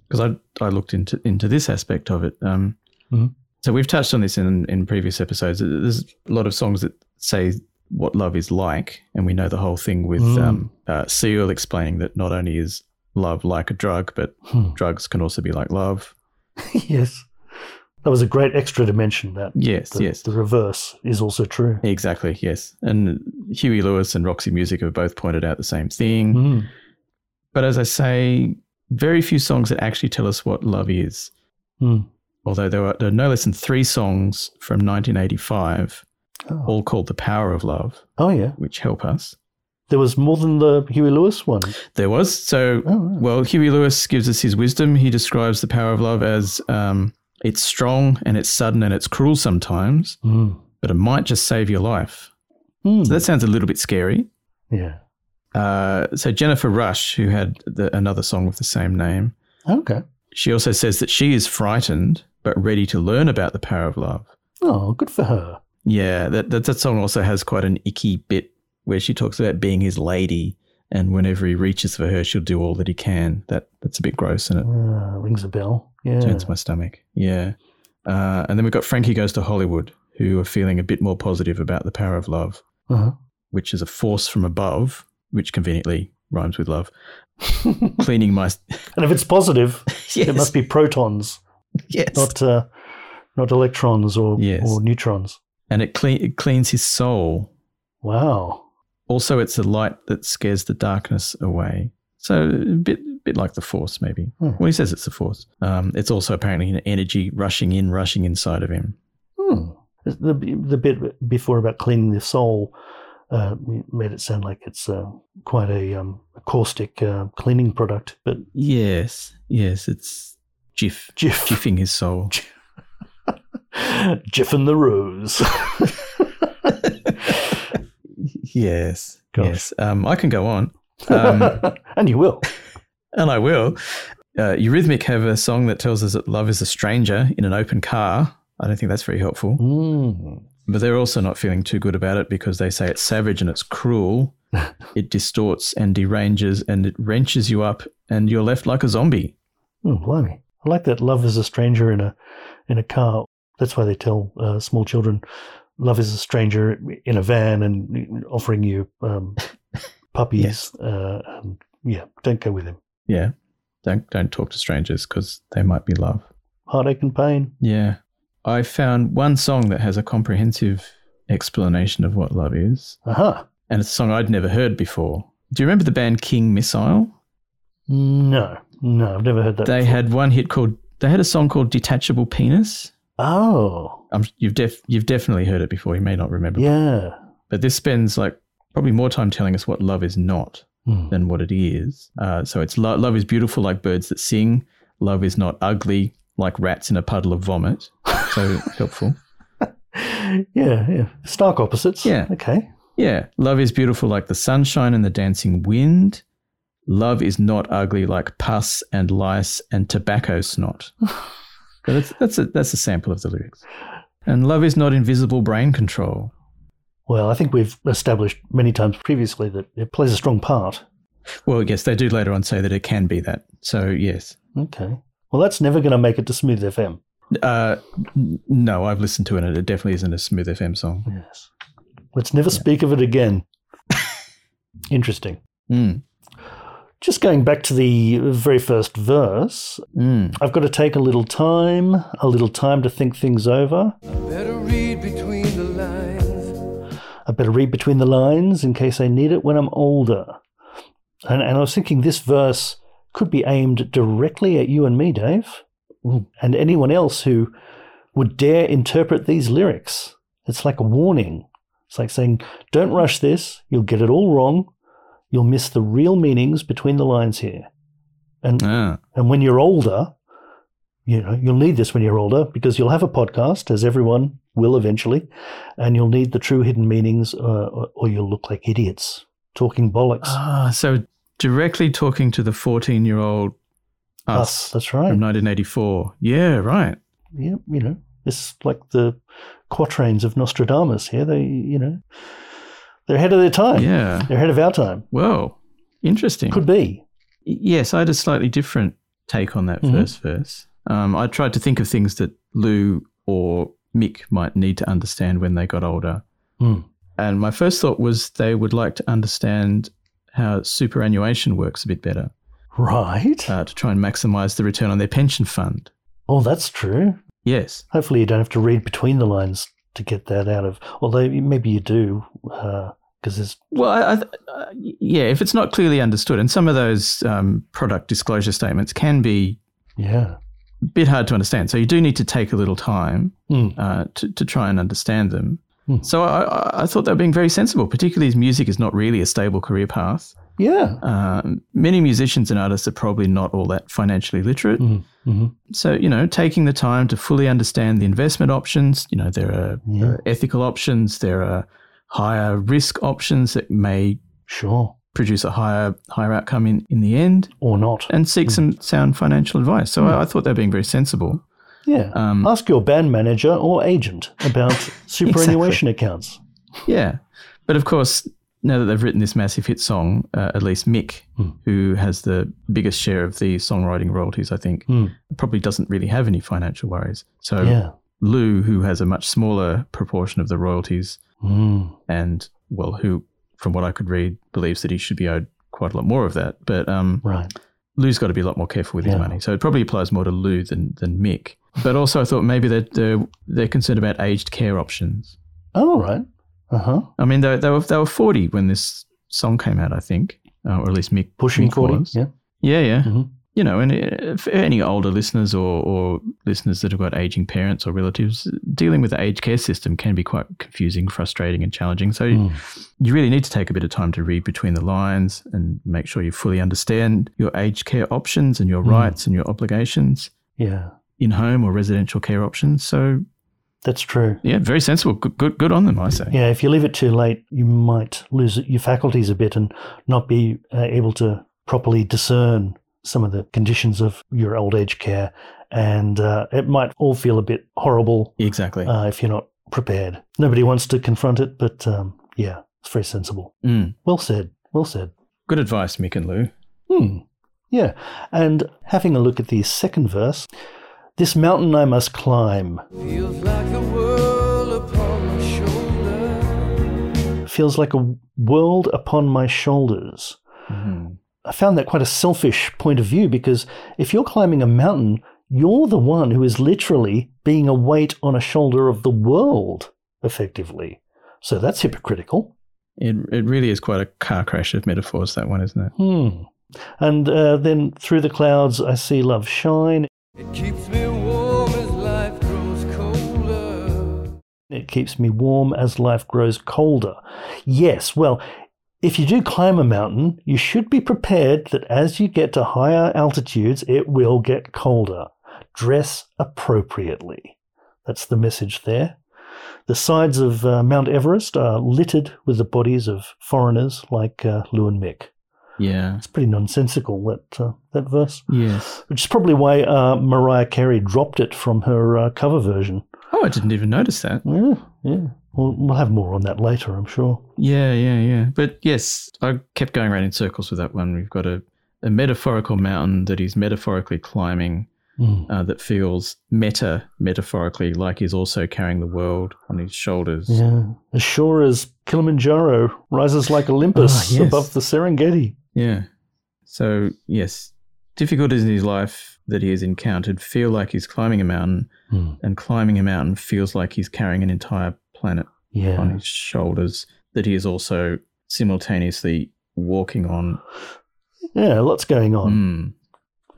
Because I I looked into into this aspect of it. Um, Mhm. So we've touched on this in in previous episodes. There's a lot of songs that say what love is like, and we know the whole thing with Mm. um, uh, Seal explaining that not only is love like a drug, but Hmm. drugs can also be like love. yes. That was a great extra dimension that Yes, the, yes, the reverse is also true. exactly. Yes, and Huey Lewis and Roxy Music have both pointed out the same thing. Mm. But as I say, very few songs that actually tell us what love is. Mm. Although there are, there are no less than three songs from 1985, Oh. all called The Power of Love, oh, yeah. which help us. There was more than the Huey Lewis one. There was. So, Oh, well, Huey Lewis gives us his wisdom. He describes the power of love as um, it's strong and it's sudden and it's cruel sometimes, Mm. but it might just save your life. Hmm. So that sounds a little bit scary. yeah. Uh, so Jennifer Rush, who had the, another song with the same name, Okay. she also says that she is frightened but ready to learn about the power of love. Oh, good for her. Yeah, that, that that song also has quite an icky bit where she talks about being his lady, and whenever he reaches for her, she'll do all that he can. That that's a bit gross, and it Uh, rings a bell. Yeah. turns my stomach. Yeah, uh, and then we've got Frankie goes to Hollywood, who are feeling a bit more positive about the power of love, Uh-huh. which is a force from above, which conveniently rhymes with love. Cleaning my And if it's positive, yes, it must be protons, yes, not uh, not electrons or Yes. or neutrons. and it, clean, it cleans his soul. Wow. Also, it's a light that scares the darkness away. So a bit, bit like the Force, maybe. Hmm. Well, he says it's the Force. Um, it's also apparently an energy rushing in, rushing inside of him. Hmm. The the bit before about cleaning the soul uh, made it sound like it's uh, quite a, um, a caustic uh, cleaning product, but Yes, yes, it's Jif, Jif, jiffing his soul. Jiffing the Rose. yes, Gosh. yes. Um, I can go on, um, and you will. and I will. Uh, Eurythmic have a song that tells us that love is a stranger in an open car. I don't think that's very helpful. Mm. But they're also not feeling too good about it because they say it's savage and it's cruel. it distorts and deranges and it wrenches you up and you're left like a zombie. Oh, blimey. I like that love is a stranger in a in a car. That's why they tell uh, small children love is a stranger in a van and offering you um, puppies. Yes. Uh, and yeah, don't go with him. Yeah. Don't don't talk to strangers because they might be love. Heartache and pain. Yeah. I found one song that has a comprehensive explanation of what love is. Aha. And it's a song I'd never heard before. Do you remember the band King Missile? No, no, I've never heard that. They before. had one hit called they had a song called Detachable Penis. Oh, Um, you've def, you've definitely heard it before. You may not remember. yeah. But this spends like probably more time telling us what love is not Hmm. than what it is. Uh, so it's lo- love is beautiful like birds that sing. Love is not ugly like rats in a puddle of vomit. So helpful. Yeah, yeah. Stark opposites. Yeah. Okay. Yeah, love is beautiful like the sunshine and the dancing wind. Love is not ugly like pus and lice and tobacco snot. but that's that's a that's a sample of the lyrics. And love is not invisible brain control. Well, I think we've established many times previously that it plays a strong part. Well, yes, they do later on say that it can be that. So yes. Okay. Well, that's never going to make it to Smooth FM. Uh, no, I've listened to it and it definitely isn't a smooth FM song. Yes. Let's never speak of it again. Interesting. Mm. Just going back to the very first verse, Mm. I've got to take a little time, a little time to think things over. I Better read between the lines. I better read between the lines in case I need it when I'm older. And, and I was thinking this verse could be aimed directly at you and me, Dave, and anyone else who would dare interpret these lyrics. It's like a warning. It's like saying, don't rush this, you'll get it all wrong. You'll miss the real meanings between the lines here. And Ah. and when you're older, you know, you'll need this when you're older because you'll have a podcast, as everyone will eventually, and you'll need the true hidden meanings, uh, or, or you'll look like idiots talking bollocks. Ah, so directly talking to the 14 year old us, Us, that's right. from 1984. Yeah, right. Yeah, you know, it's like the quatrains of Nostradamus here. They, you know, they're ahead of their time. Yeah. They're ahead of our time. Whoa. Interesting. Could be. Yes, I had a slightly different take on that Mhm. first verse. Um, I tried to think of things that Lou or Mick might need to understand when they got older. Hmm. And my first thought was they would like to understand how superannuation works a bit better Right. uh, to try and maximize the return on their pension fund. oh, that's true. Yes. Hopefully, you don't have to read between the lines to get that out of. Although maybe you do, because there's. Well, I, I, uh, yeah, if it's not clearly understood, and some of those um, product disclosure statements can be Yeah. a bit hard to understand. So you do need to take a little time Hmm. uh, to, to try and understand them. Hmm. So I, I- thought they were being very sensible, particularly as music is not really a stable career path. Yeah. Um, many musicians and artists are probably not all that financially literate. Mhm. Mhm. So, you know, taking the time to fully understand the investment options, you know, there are, Yeah. there are ethical options, there are higher risk options that may Sure. produce a higher higher outcome in, in the end, Or not. and seek some sound financial advice. So I, I thought they were being very sensible. Yeah. Um, Ask your band manager or agent about superannuation accounts. Yeah. But of course, now that they've written this massive hit song, uh, at least Mick, Hmm. who has the biggest share of the songwriting royalties, I think, Hmm. probably doesn't really have any financial worries. So Yeah. Lou, who has a much smaller proportion of the royalties, Mm. and well, who, from what I could read, believes that he should be owed quite a lot more of that. But um, Right. Lou's got to be a lot more careful with his money. So it probably applies more to Lou than, than Mick. But also, I thought maybe they're, they're, they're concerned about aged care options. Oh, right. Uh huh. I mean, they, they were they were forty when this song came out, I think, uh, or at least Mick Pushing Mick 40. was. Yeah. yeah, yeah. Mhm. You know, and uh, for any older listeners or, or listeners that have got aging parents or relatives, dealing with the aged care system can be quite confusing, frustrating, and challenging. So Mm. you really need to take a bit of time to read between the lines and make sure you fully understand your aged care options and your Mm. rights and your obligations Yeah. in home or residential care options. So That's true. yeah, very sensible. Good, good, good on them, I say. Yeah, if you leave it too late, you might lose your faculties a bit and not be uh, able to properly discern some of the conditions of your old age care. And uh, it might all feel a bit horrible Exactly. uh, if you're not prepared. Nobody wants to confront it, but um, yeah, it's very sensible. Mm. Well said. Well said. Good advice, Mick and Lou. Hmm. Yeah. And having a look at the second verse this mountain I must climb Feels like the world upon my shoulder. feels like a world upon my shoulders. Mhm. I found that quite a selfish point of view because if you're climbing a mountain, you're the one who is literally being a weight on a shoulder of the world, effectively. So that's hypocritical. It it really is quite a car crash of metaphors. That one, isn't it? Hmm. And uh, then through the clouds, I see love shine. It keeps me warm as life grows colder. It keeps me warm as life grows colder. Yes, well, if you do climb a mountain, you should be prepared that as you get to higher altitudes, it will get colder. Dress appropriately. That's the message there. The sides of uh, Mount Everest are littered with the bodies of foreigners like uh, Lou and Mick. Yeah. It's pretty nonsensical, that, uh, that verse, Yes. which is probably why uh, Mariah Carey dropped it from her uh, cover version. Oh, I didn't even notice that. Yeah, yeah. We'll, we'll have more on that later, I'm sure. Yeah, yeah, yeah. But yes, I kept going around in circles with that one. We've got a, a metaphorical mountain that he's metaphorically climbing Mm. uh, that feels meta metaphorically like he's also carrying the world on his shoulders. Yeah. As sure as Kilimanjaro rises like Olympus Ah, yes. above the Serengeti. Yeah. So, yes, difficulties in his life that he has encountered feel like he's climbing a mountain, Mm. and climbing a mountain feels like he's carrying an entire planet Yeah. on his shoulders that he is also simultaneously walking on. Yeah, lots going on. Mm,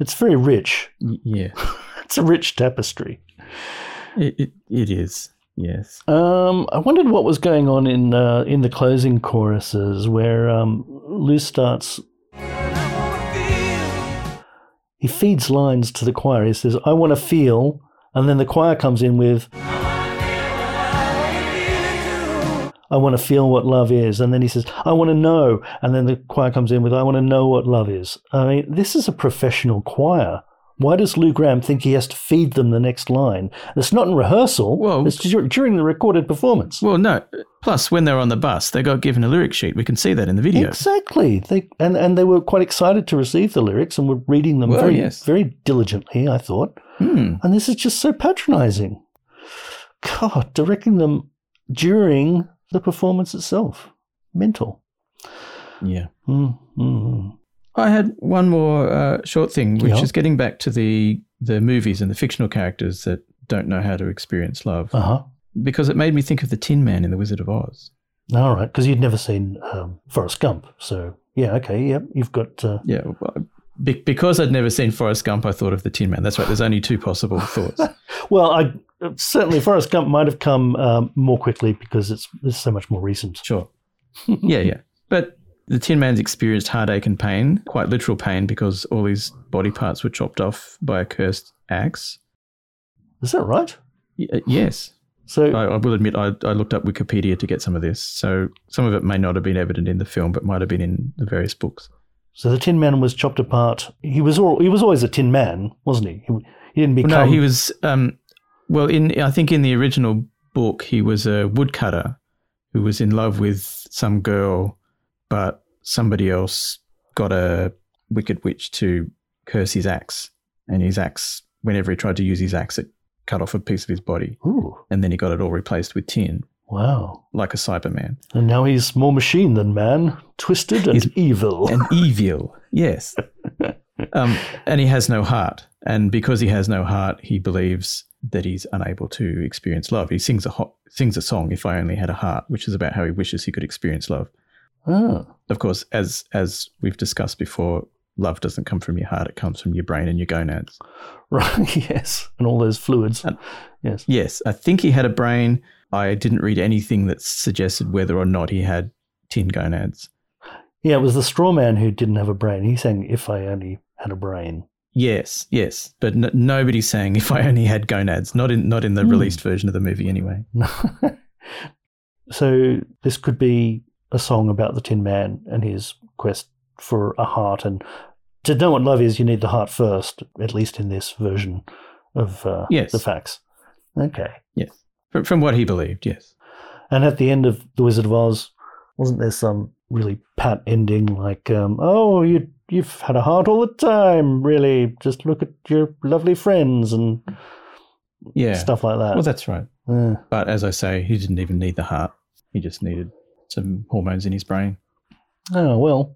It's very rich. yeah, It's a rich tapestry. it, it, it is. Yes. Um, I wondered what was going on in uh, in the closing choruses where um, Lou starts. He feeds lines to the choir. He says, "I want to feel," and then the choir comes in with, "I want to feel what love is," and then he says, "I want to know," and then the choir comes in with, "I want to know what love is." I mean, this is a professional choir. Why does Lou Gramm think he has to feed them the next line? It's not in rehearsal. Well- it's dur- during the recorded performance. Well, no. Plus, when they're on the bus, they got given a lyric sheet. We can see that in the video. Exactly. They and, and they were quite excited to receive the lyrics and were reading them Well, very yes. very diligently. I thought, Hmm. and this is just so patronising. God, directing them during the performance itself, mental. Yeah. Mm, mm, I had one more uh, short thing, which Yeah. is getting back to the the movies and the fictional characters that don't know how to experience love, Uh huh. because it made me think of the Tin Man in The Wizard of Oz. All right, because you'd never seen um, Forrest Gump, so yeah, okay, yep, you've got. Uh, Yeah, well, be- because I'd never seen Forrest Gump, I thought of the Tin Man. That's right. There's only two possible thoughts. well, I certainly Forrest Gump might have come um, more quickly because it's it's so much more recent. Sure. Yeah, yeah. But the Tin Man's experienced heartache and pain, quite literal pain, because all his body parts were chopped off by a cursed axe. Is that right? Y- uh, yes. So I, I will admit, I, I looked up Wikipedia to get some of this. So some of it may not have been evident in the film, but might have been in the various books. So the Tin Man was chopped apart. He was all, he was always a Tin Man, wasn't he? He, he didn't become. no, he was. Um, well, in I think in the original book, he was a woodcutter who was in love with some girl, but somebody else got a wicked witch to curse his axe, and his axe, whenever he tried to use his axe, it cut off a piece of his body, Ooh, and then he got it all replaced with tin, wow! like a Cyberman. And now he's more machine than man, twisted and He's- evil. and evil. Yes. Um, and he has no heart. And because he has no heart, he believes that he's unable to experience love. He sings a ho- sings a song, "If I Only Had a Heart," which is about how he wishes he could experience love. Ah, Of course, as as we've discussed before, love doesn't come from your heart; it comes from your brain and your gonads. right. Yes, and all those fluids. And- yes. Yes, I think he had a brain. I didn't read anything that suggested whether or not he had tin gonads. Yeah, it was the straw man who didn't have a brain. He sang, "If I only had a brain." Yes, yes, but n- nobody's saying if I only had gonads. Not in not in the Hmm. released version of the movie, anyway. so this could be a song about the Tin Man and his quest for a heart. And to know what love is, you need the heart first, at least in this version of uh, Yes. the facts. Okay. Yes, from, from what he believed. Yes. And at the end of The Wizard of Oz, wasn't there some really pat ending like, um, oh, you, you've had a heart all the time, really? Just look at your lovely friends and Yeah. stuff like that. Well, that's right. Uh, But as I say, he didn't even need the heart. He just needed some hormones in his brain. oh, well,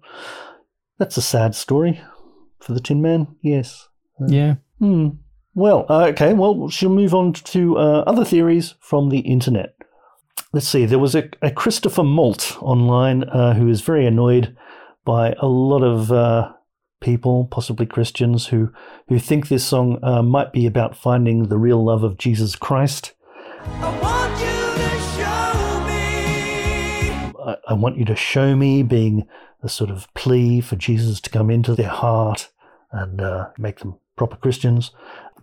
that's a sad story for the Tin Man, yes. Yeah. Hmm. Well, uh, okay. Well, she'll move on to uh, other theories from the internet. Let's see. There was a, a Christopher Malt online uh, who is very annoyed by a lot of uh, people, possibly Christians, who who think this song uh, might be about finding the real love of Jesus Christ. I want you to show me. I, I want you to show me being a sort of plea for Jesus to come into their heart and uh, make them proper Christians.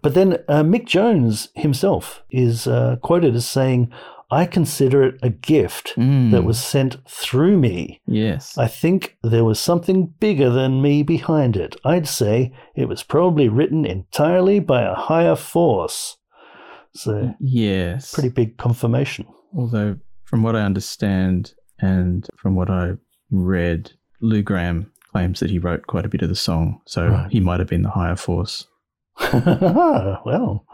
But then uh, Mick Jones himself is uh, quoted as saying, I consider it a gift Mm. that was sent through me. Yes. I think there was something bigger than me behind it. I'd say it was probably written entirely by a higher force. So, yes. pretty big confirmation. Although, from what I understand and from what I read, Lou Gramm claims that he wrote quite a bit of the song, so Right. he might have been the higher force. well,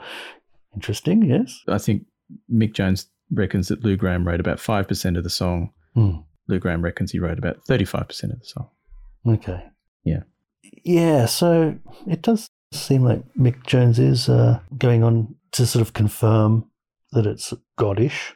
interesting, yes. I think Mick Jones reckons that Lou Gramm wrote about 5% of the song. Hmm. Lou Gramm reckons he wrote about 35% of the song. Okay. Yeah. Yeah, so it does seem like Mick Jones is uh, going on to sort of confirm that it's Godish.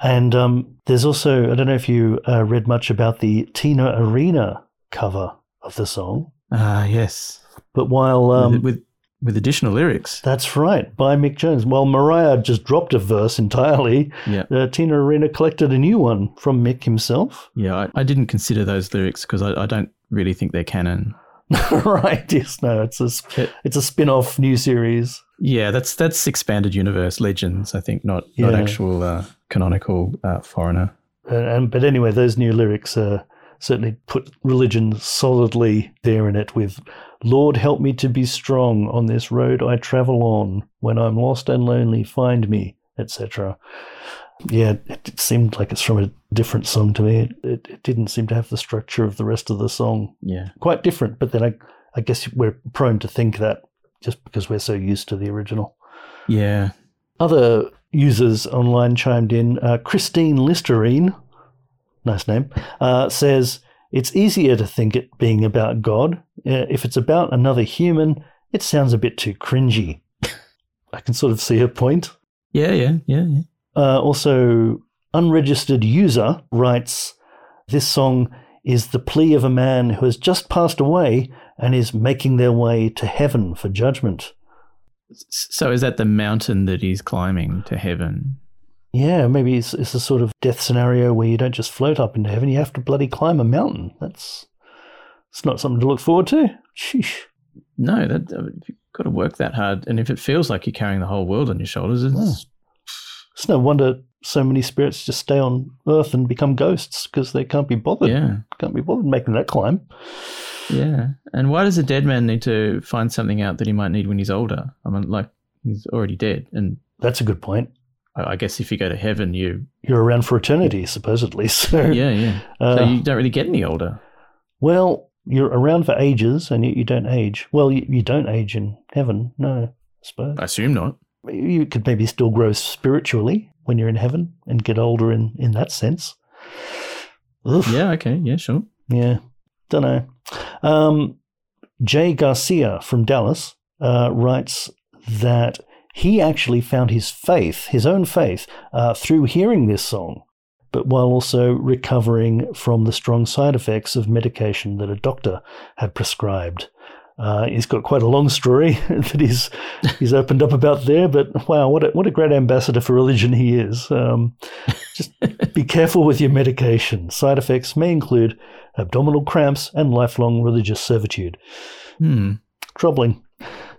And um, there's also, I don't know if you uh, read much about the Tina Arena cover of the song, Ah, yes. but while. Um, with, with with additional lyrics. that's right, by Mick Jones. While Mariah just dropped a verse entirely, Yeah. uh, Tina Arena collected a new one from Mick himself. Yeah, I, I didn't consider those lyrics because I, I don't really think they're canon. right, yes, no, it's a, It- it's a spin off new series. Yeah, that's that's expanded universe legends. I think not not actual uh, canonical uh, foreigner. And but anyway, those new lyrics uh, certainly put religion solidly there in it. With "Lord, help me to be strong on this road I travel on. When I'm lost and lonely, find me," etc. Yeah, it, it seemed like it's from a different song to me. It, it, it didn't seem to have the structure of the rest of the song. Yeah, Quite different, but then I, I guess we're prone to think that just because we're so used to the original. yeah, Other users online chimed in. Uh, Christine Listerine, nice name, uh, says it's easier to think it being about God. Uh, if it's about another human, it sounds a bit too cringy. I can sort of see her point. yeah, yeah, yeah, yeah. Uh, also, unregistered user writes, "This song is the plea of a man who has just passed away and is making their way to heaven for judgment." So is that the mountain that he's climbing to heaven? Yeah, maybe it's, it's a sort of death scenario where you don't just float up into heaven; you have to bloody climb a mountain. That's it's not something to look forward to. Sheesh. No, that uh, you've got to work that hard, and if it feels like you're carrying the whole world on your shoulders, it's, It's no wonder so many spirits just stay on Earth and become ghosts because they can't be bothered. Yeah. Can't be bothered making that climb. Yeah. And why does a dead man need to find something out that he might need when he's older? I mean, like, he's already dead. And That's a good point. I I guess if you go to heaven, you. You're around for eternity, supposedly. So, Yeah, yeah. uh, so you don't really get any older. well, you're around for ages and yet you don't age. Well, you, you don't age in heaven, no, I suppose. I assume not. you could maybe still grow spiritually when you're in heaven and get older in, in that sense. Oof. Yeah, okay. Yeah, sure. Yeah. Don't know. Um, Jay Garcia from Dallas uh, writes that he actually found his faith, his own faith, uh, through hearing this song, but while also recovering from the strong side effects of medication that a doctor had prescribed. Uh, he's got quite a long story that he's he's opened up about there, but wow, what a, what a great ambassador for religion he is. Um, just be careful with your medication. Side effects may include abdominal cramps and lifelong religious servitude. Hmm. Troubling.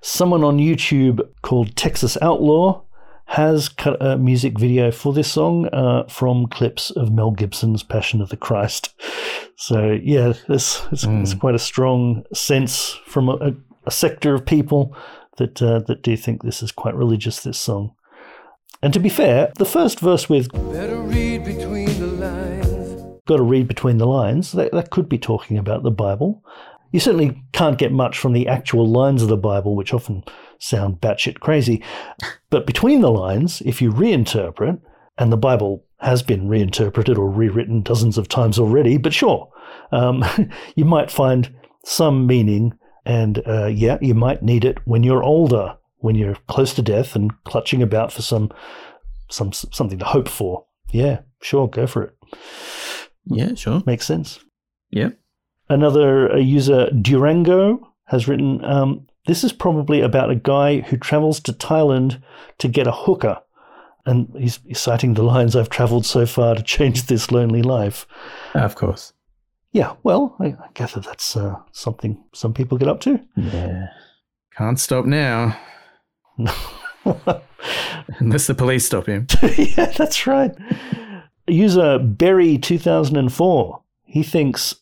Someone on YouTube called Texas Outlaw has cut a music video for this song uh, from clips of Mel Gibson's Passion of the Christ. So yeah, this it's, it's quite a strong sense from a, a sector of people that uh, that do think this is quite religious. This song. And to be fair, the first verse with Better read between the lines. got to read between the lines. That, that could be talking about the Bible. You certainly can't get much from the actual lines of the Bible, which often sound batshit crazy. But between the lines, if you reinterpret, and the Bible has been reinterpreted or rewritten dozens of times already, but sure, um, you might find some meaning. And uh, yeah, you might need it when you're older, when you're close to death and clutching about for some, some something to hope for. Yeah, sure, go for it. Yeah, sure. Makes sense. Yeah. Another uh, user, Durango, has written um, This is probably about a guy who travels to Thailand to get a hooker. And he's, he's citing the lines I've traveled so far to change this lonely life. Of course. Yeah, well, I, I gather that's uh, something some people get up to. Yeah. Can't stop now. Unless the police stop him. yeah, that's right. User Berry2004, he thinks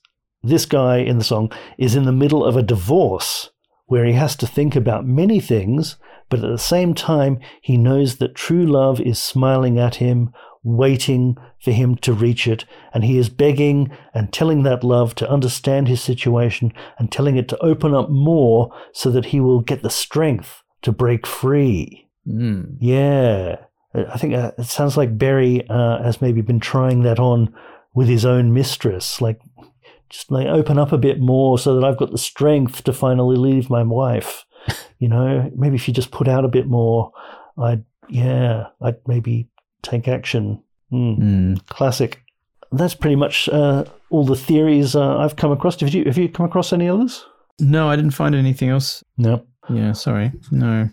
this guy in the song is in the middle of a divorce where he has to think about many things, but at the same time, he knows that true love is smiling at him, waiting for him to reach it, and he is begging and telling that love to understand his situation and telling it to open up more so that he will get the strength to break free. Mm. Yeah, I think uh, it sounds like Barry uh, has maybe been trying that on with his own mistress, like just like open up a bit more so that I've got the strength to finally leave my wife. You know, maybe if you just put out a bit more, I'd yeah, I'd maybe take action. Mm, Mm. Classic. That's pretty much uh, all the theories uh, I've come across. Have you have you come across any others? No, I didn't find anything else. No. Yeah, sorry. No.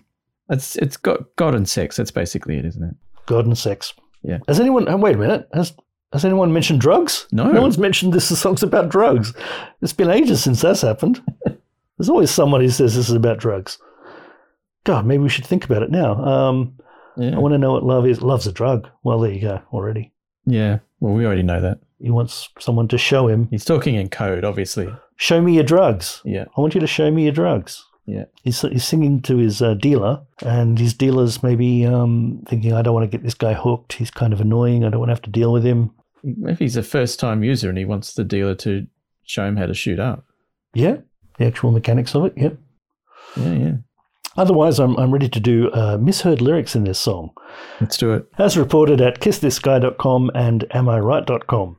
It's it's got God and sex. That's basically it, isn't it? God and sex. Yeah. Has anyone? oh, Wait a minute. Has has anyone mentioned drugs? No. No one's mentioned this song's about drugs. It's been ages since that's happened. There's always someone who says this is about drugs. God, maybe we should think about it now. Um, Yeah. I want to know what love is. Love's a drug. Well, there you go already. Yeah. Well, we already know that. He wants someone to show him. He's talking in code, obviously. Show me your drugs. Yeah. I want you to show me your drugs. Yeah. He's, he's singing to his uh, dealer, and his dealer's maybe um, thinking, I don't want to get this guy hooked. He's kind of annoying. I don't want to have to deal with him. Maybe he's a first time user and he wants the dealer to show him how to shoot up. Yeah, the actual mechanics of it. Yep. Yeah, yeah. Otherwise, I'm, I'm ready to do uh, misheard lyrics in this song, Let's do it. as reported at kissthisguy.com and amiright.com.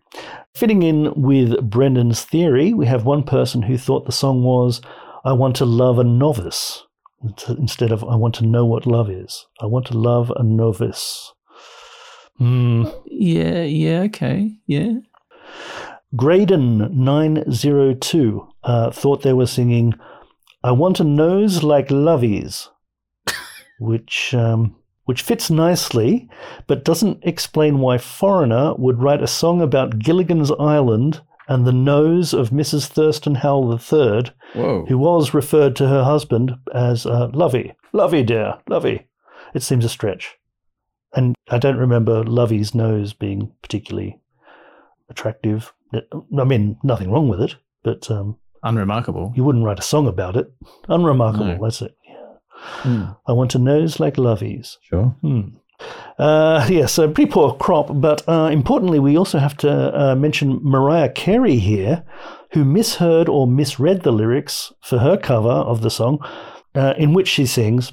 Fitting in with Brendan's theory, we have one person who thought the song was I Want to Love a Novice instead of I Want to Know What Love Is. I Want to Love a Novice. Hmm. Yeah, yeah, okay. Yeah. Graydon902 uh, thought they were singing I Want a Nose Like Lovey's, which, um, which fits nicely, but doesn't explain why Foreigner would write a song about Gilligan's Island and the nose of Mrs. Thurston Howell III, Whoa. who was referred to her husband as uh, Lovey. Lovey, dear, Lovey. It seems a stretch. And I don't remember Lovey's nose being particularly attractive. I mean, nothing wrong with it, but um, Unremarkable. you wouldn't write a song about it. Unremarkable, No. that's it. Yeah. Hmm. I want a nose like Lovey's. Sure. Hmm. Uh, yes, a pretty poor crop, but uh, importantly, we also have to uh, mention Mariah Carey here, who misheard or misread the lyrics for her cover of the song, uh, in which she sings,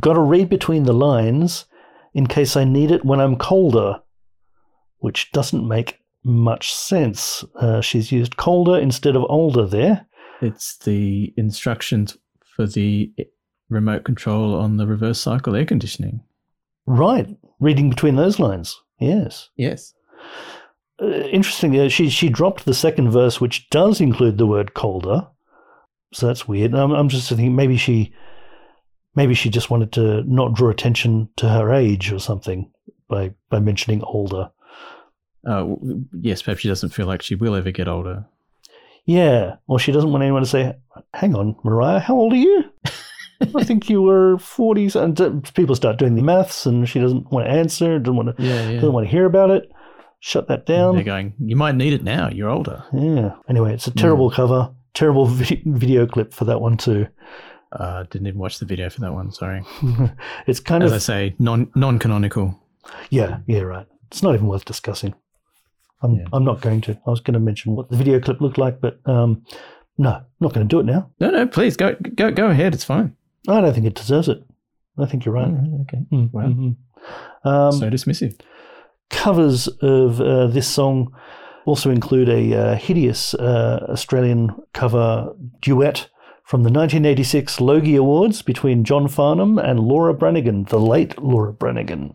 Gotta read between the lines in case I need it when I'm colder, which doesn't make much sense. Uh, she's used colder instead of older there. It's the instructions for the remote control on the reverse cycle air conditioning. Right, reading between those lines. Yes. Yes. uh, interesting. Uh, she she dropped the second verse, which does include the word colder. So that's weird. I'm, I'm just thinking maybe she maybe she just wanted to not draw attention to her age or something by by mentioning older. Uh, yes, perhaps she doesn't feel like she will ever get older. Yeah, or she doesn't want anyone to say, "Hang on, Mariah, how old are you?" I think you were 40s, and uh, people start doing the maths, and she doesn't want to answer, doesn't want to, Yeah, yeah. doesn't want to hear about it. Shut that down. They're going, you might need it now. You're older. Yeah. Anyway, it's a terrible cover, terrible video clip for that one too. Uh, didn't even watch the video for that one. Sorry. it's kind As of as I say, non non canonical. yeah, yeah, right. It's not even worth discussing. I'm Yeah. I'm not going to. I was going to mention what the video clip looked like, but um, no, not going to do it now. No, no, please go go go ahead. It's fine. I don't think it deserves it. I think you're right. Mm, okay. Mm, Wow. mhm. Um, so dismissive. covers of uh, this song also include a uh, hideous uh, Australian cover duet from the 1986 Logie Awards between John Farnham and Laura Branigan, the late Laura Branigan.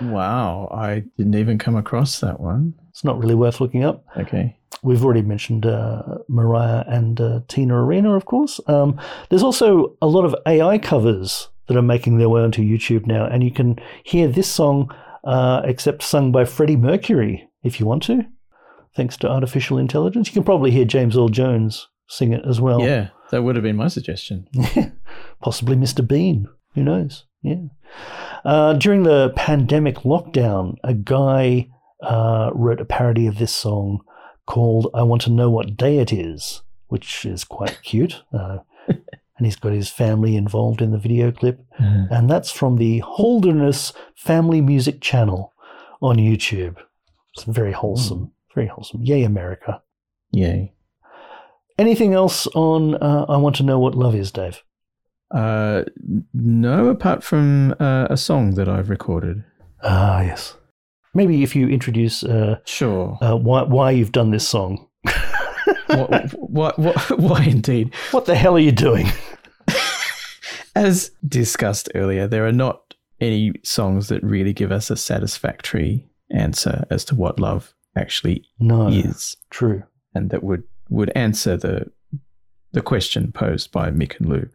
Wow, I didn't even come across that one. It's not really worth looking up. Okay. We've already mentioned uh, Mariah and uh, Tina Arena, of course. Um, there's also a lot of AI covers that are making their way onto YouTube now, and you can hear this song, uh, except sung by Freddie Mercury, if you want to, thanks to artificial intelligence. You can probably hear James Earl Jones sing it as well. Yeah, that would have been my suggestion. Possibly Mr. Bean. Who knows? Yeah. Uh, during the pandemic lockdown, a guy uh, wrote a parody of this song called I Want to Know What Day It Is, which is quite cute. Uh, and he's got his family involved in the video clip. And that's from the Holderness Family Music channel on YouTube. It's very wholesome. Very wholesome. Yay, America. Yay. Anything else on uh, I Want to Know What Love Is, Dave? Uh, no, apart from uh, a song that I've recorded. Ah, yes. Maybe if you introduce uh, Sure. uh, why, why you've done this song. what, what, what, why indeed? What the hell are you doing? As discussed earlier, there are not any songs that really give us a satisfactory answer as to what love actually No, is, true. and that would would answer the the question posed by Mick and Lou.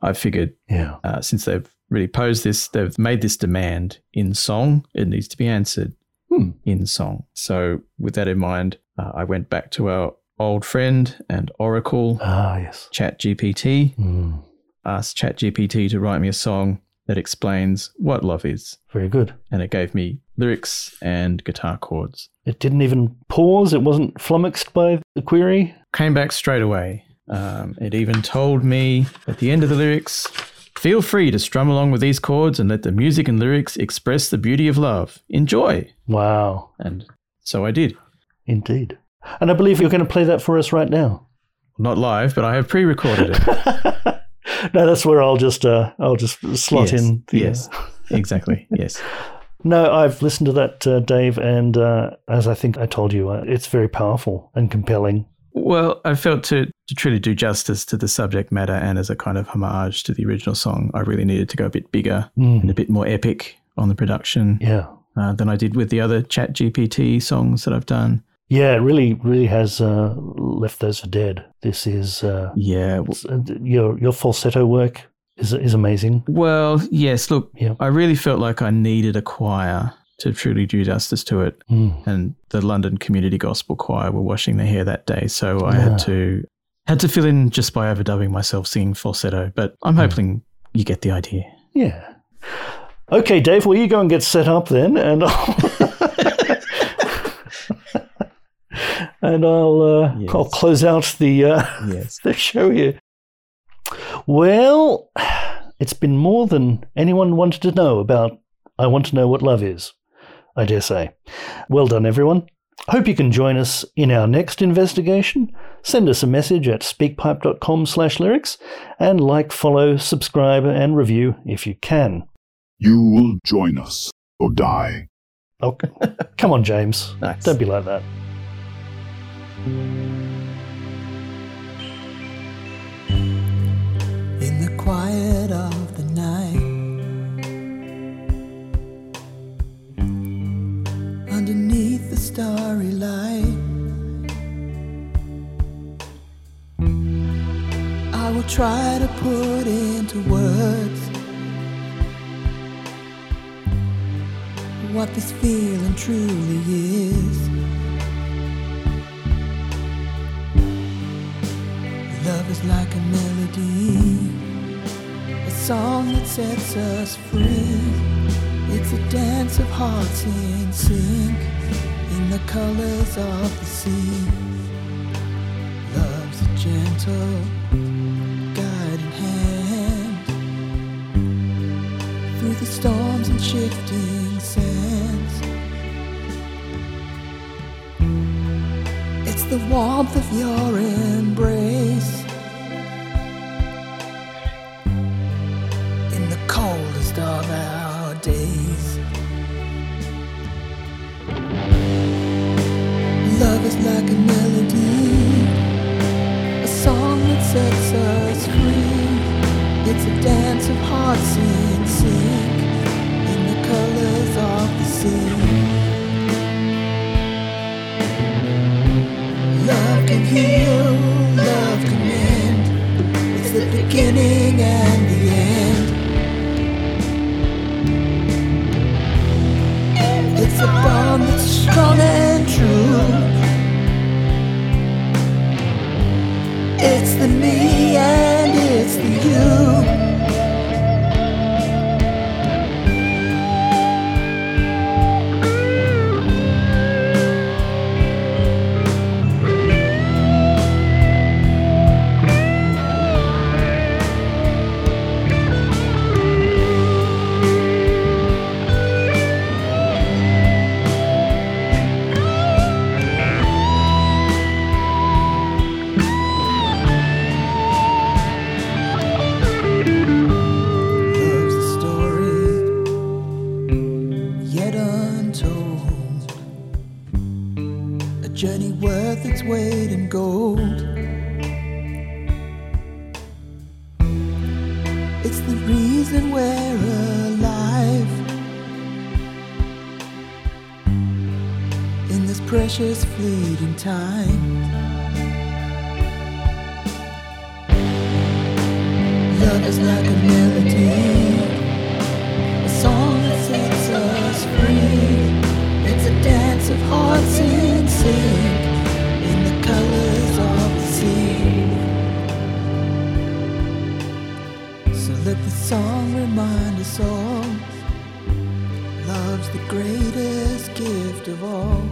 I figured Yeah. uh, since they've really posed this, they've made this demand in song. It needs to be answered Hmm. in song. So, with that in mind, uh, I went back to our old friend and oracle, Ah, yes. ChatGPT, Mm, asked ChatGPT to write me a song that explains what love is, very good. and it gave me lyrics and guitar chords. It didn't even pause. It wasn't flummoxed by the query. Came back straight away. Um, it even told me at the end of the lyrics, feel free to strum along with these chords and let the music and lyrics express the beauty of love. Enjoy. Wow. And so I did. Indeed. And I believe you're going to play that for us right now. Not live, but I have pre-recorded it. no, that's where I'll just uh, I'll just slot Yes, in. The, uh, yes, exactly. Yes. No, I've listened to that, uh, Dave, and uh, as I think I told you, uh, it's very powerful and compelling. Well, I felt to, to truly do justice to the subject matter and as a kind of homage to the original song, I really needed to go a bit bigger and a Mm, bit more epic on the production yeah. uh, than I did with the other Chat GPT songs that I've done. Yeah, it really, really has uh, left those for dead. This is uh, Yeah. your your falsetto work is is amazing. Well, yes. Look, Yeah. I really felt like I needed a choir to truly do justice to it. Mm. And the London Community Gospel Choir were washing their hair that day, so I Yeah. had to had to fill in just by overdubbing myself singing falsetto. But I'm Hmm. hoping you get the idea. Yeah. Okay, Dave, well, you go and get set up then, and I'll, and I'll, uh, Yes. I'll close out the, uh, Yes. the show here. Well, it's been more than anyone wanted to know about I Want to Know What Love Is, I dare say. Well done, everyone. Hope you can join us in our next investigation. Send us a message at speakpipe.com slash lyrics and like, follow, subscribe, and review if you can. You will join us or die. Oh, come on, James. Nice. Don't be like that. In the quiet of the night. Underneath the starry light, I will try to put into words what this feeling truly is. Love is like a melody, a song that sets us free. It's a dance of hearts in sync, in the colors of the sea. Love's a gentle, guiding hand through the storms and shifting sands. It's the warmth of your embrace. In the colors of the sea. Love can heal, love can mend. It's the beginning and the end. It's a bond that's strong and true. It's the me and it's the you. It's the reason we're alive. In this precious fleeting time. Love is like a melody, a song that sets us free. It's a dance of hearts in song remind us all, love's the greatest gift of all.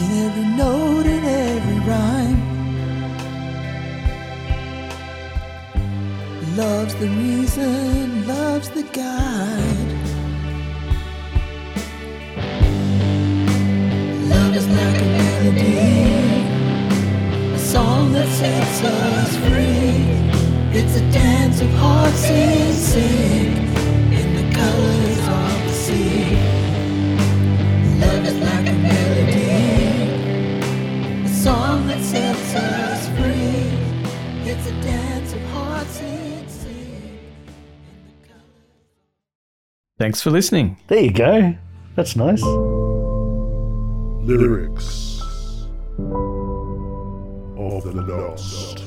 In every note and every rhyme. Love's the reason, love's the guide. Love is like a melody, song that sets us free. It's a dance of hearts in sync, in the colors of the sea. Love is like a melody, a song that sets us free. It's a dance of hearts in sync. in the colors. Thanks for listening. There you go. That's nice. Lyrics of the The lost.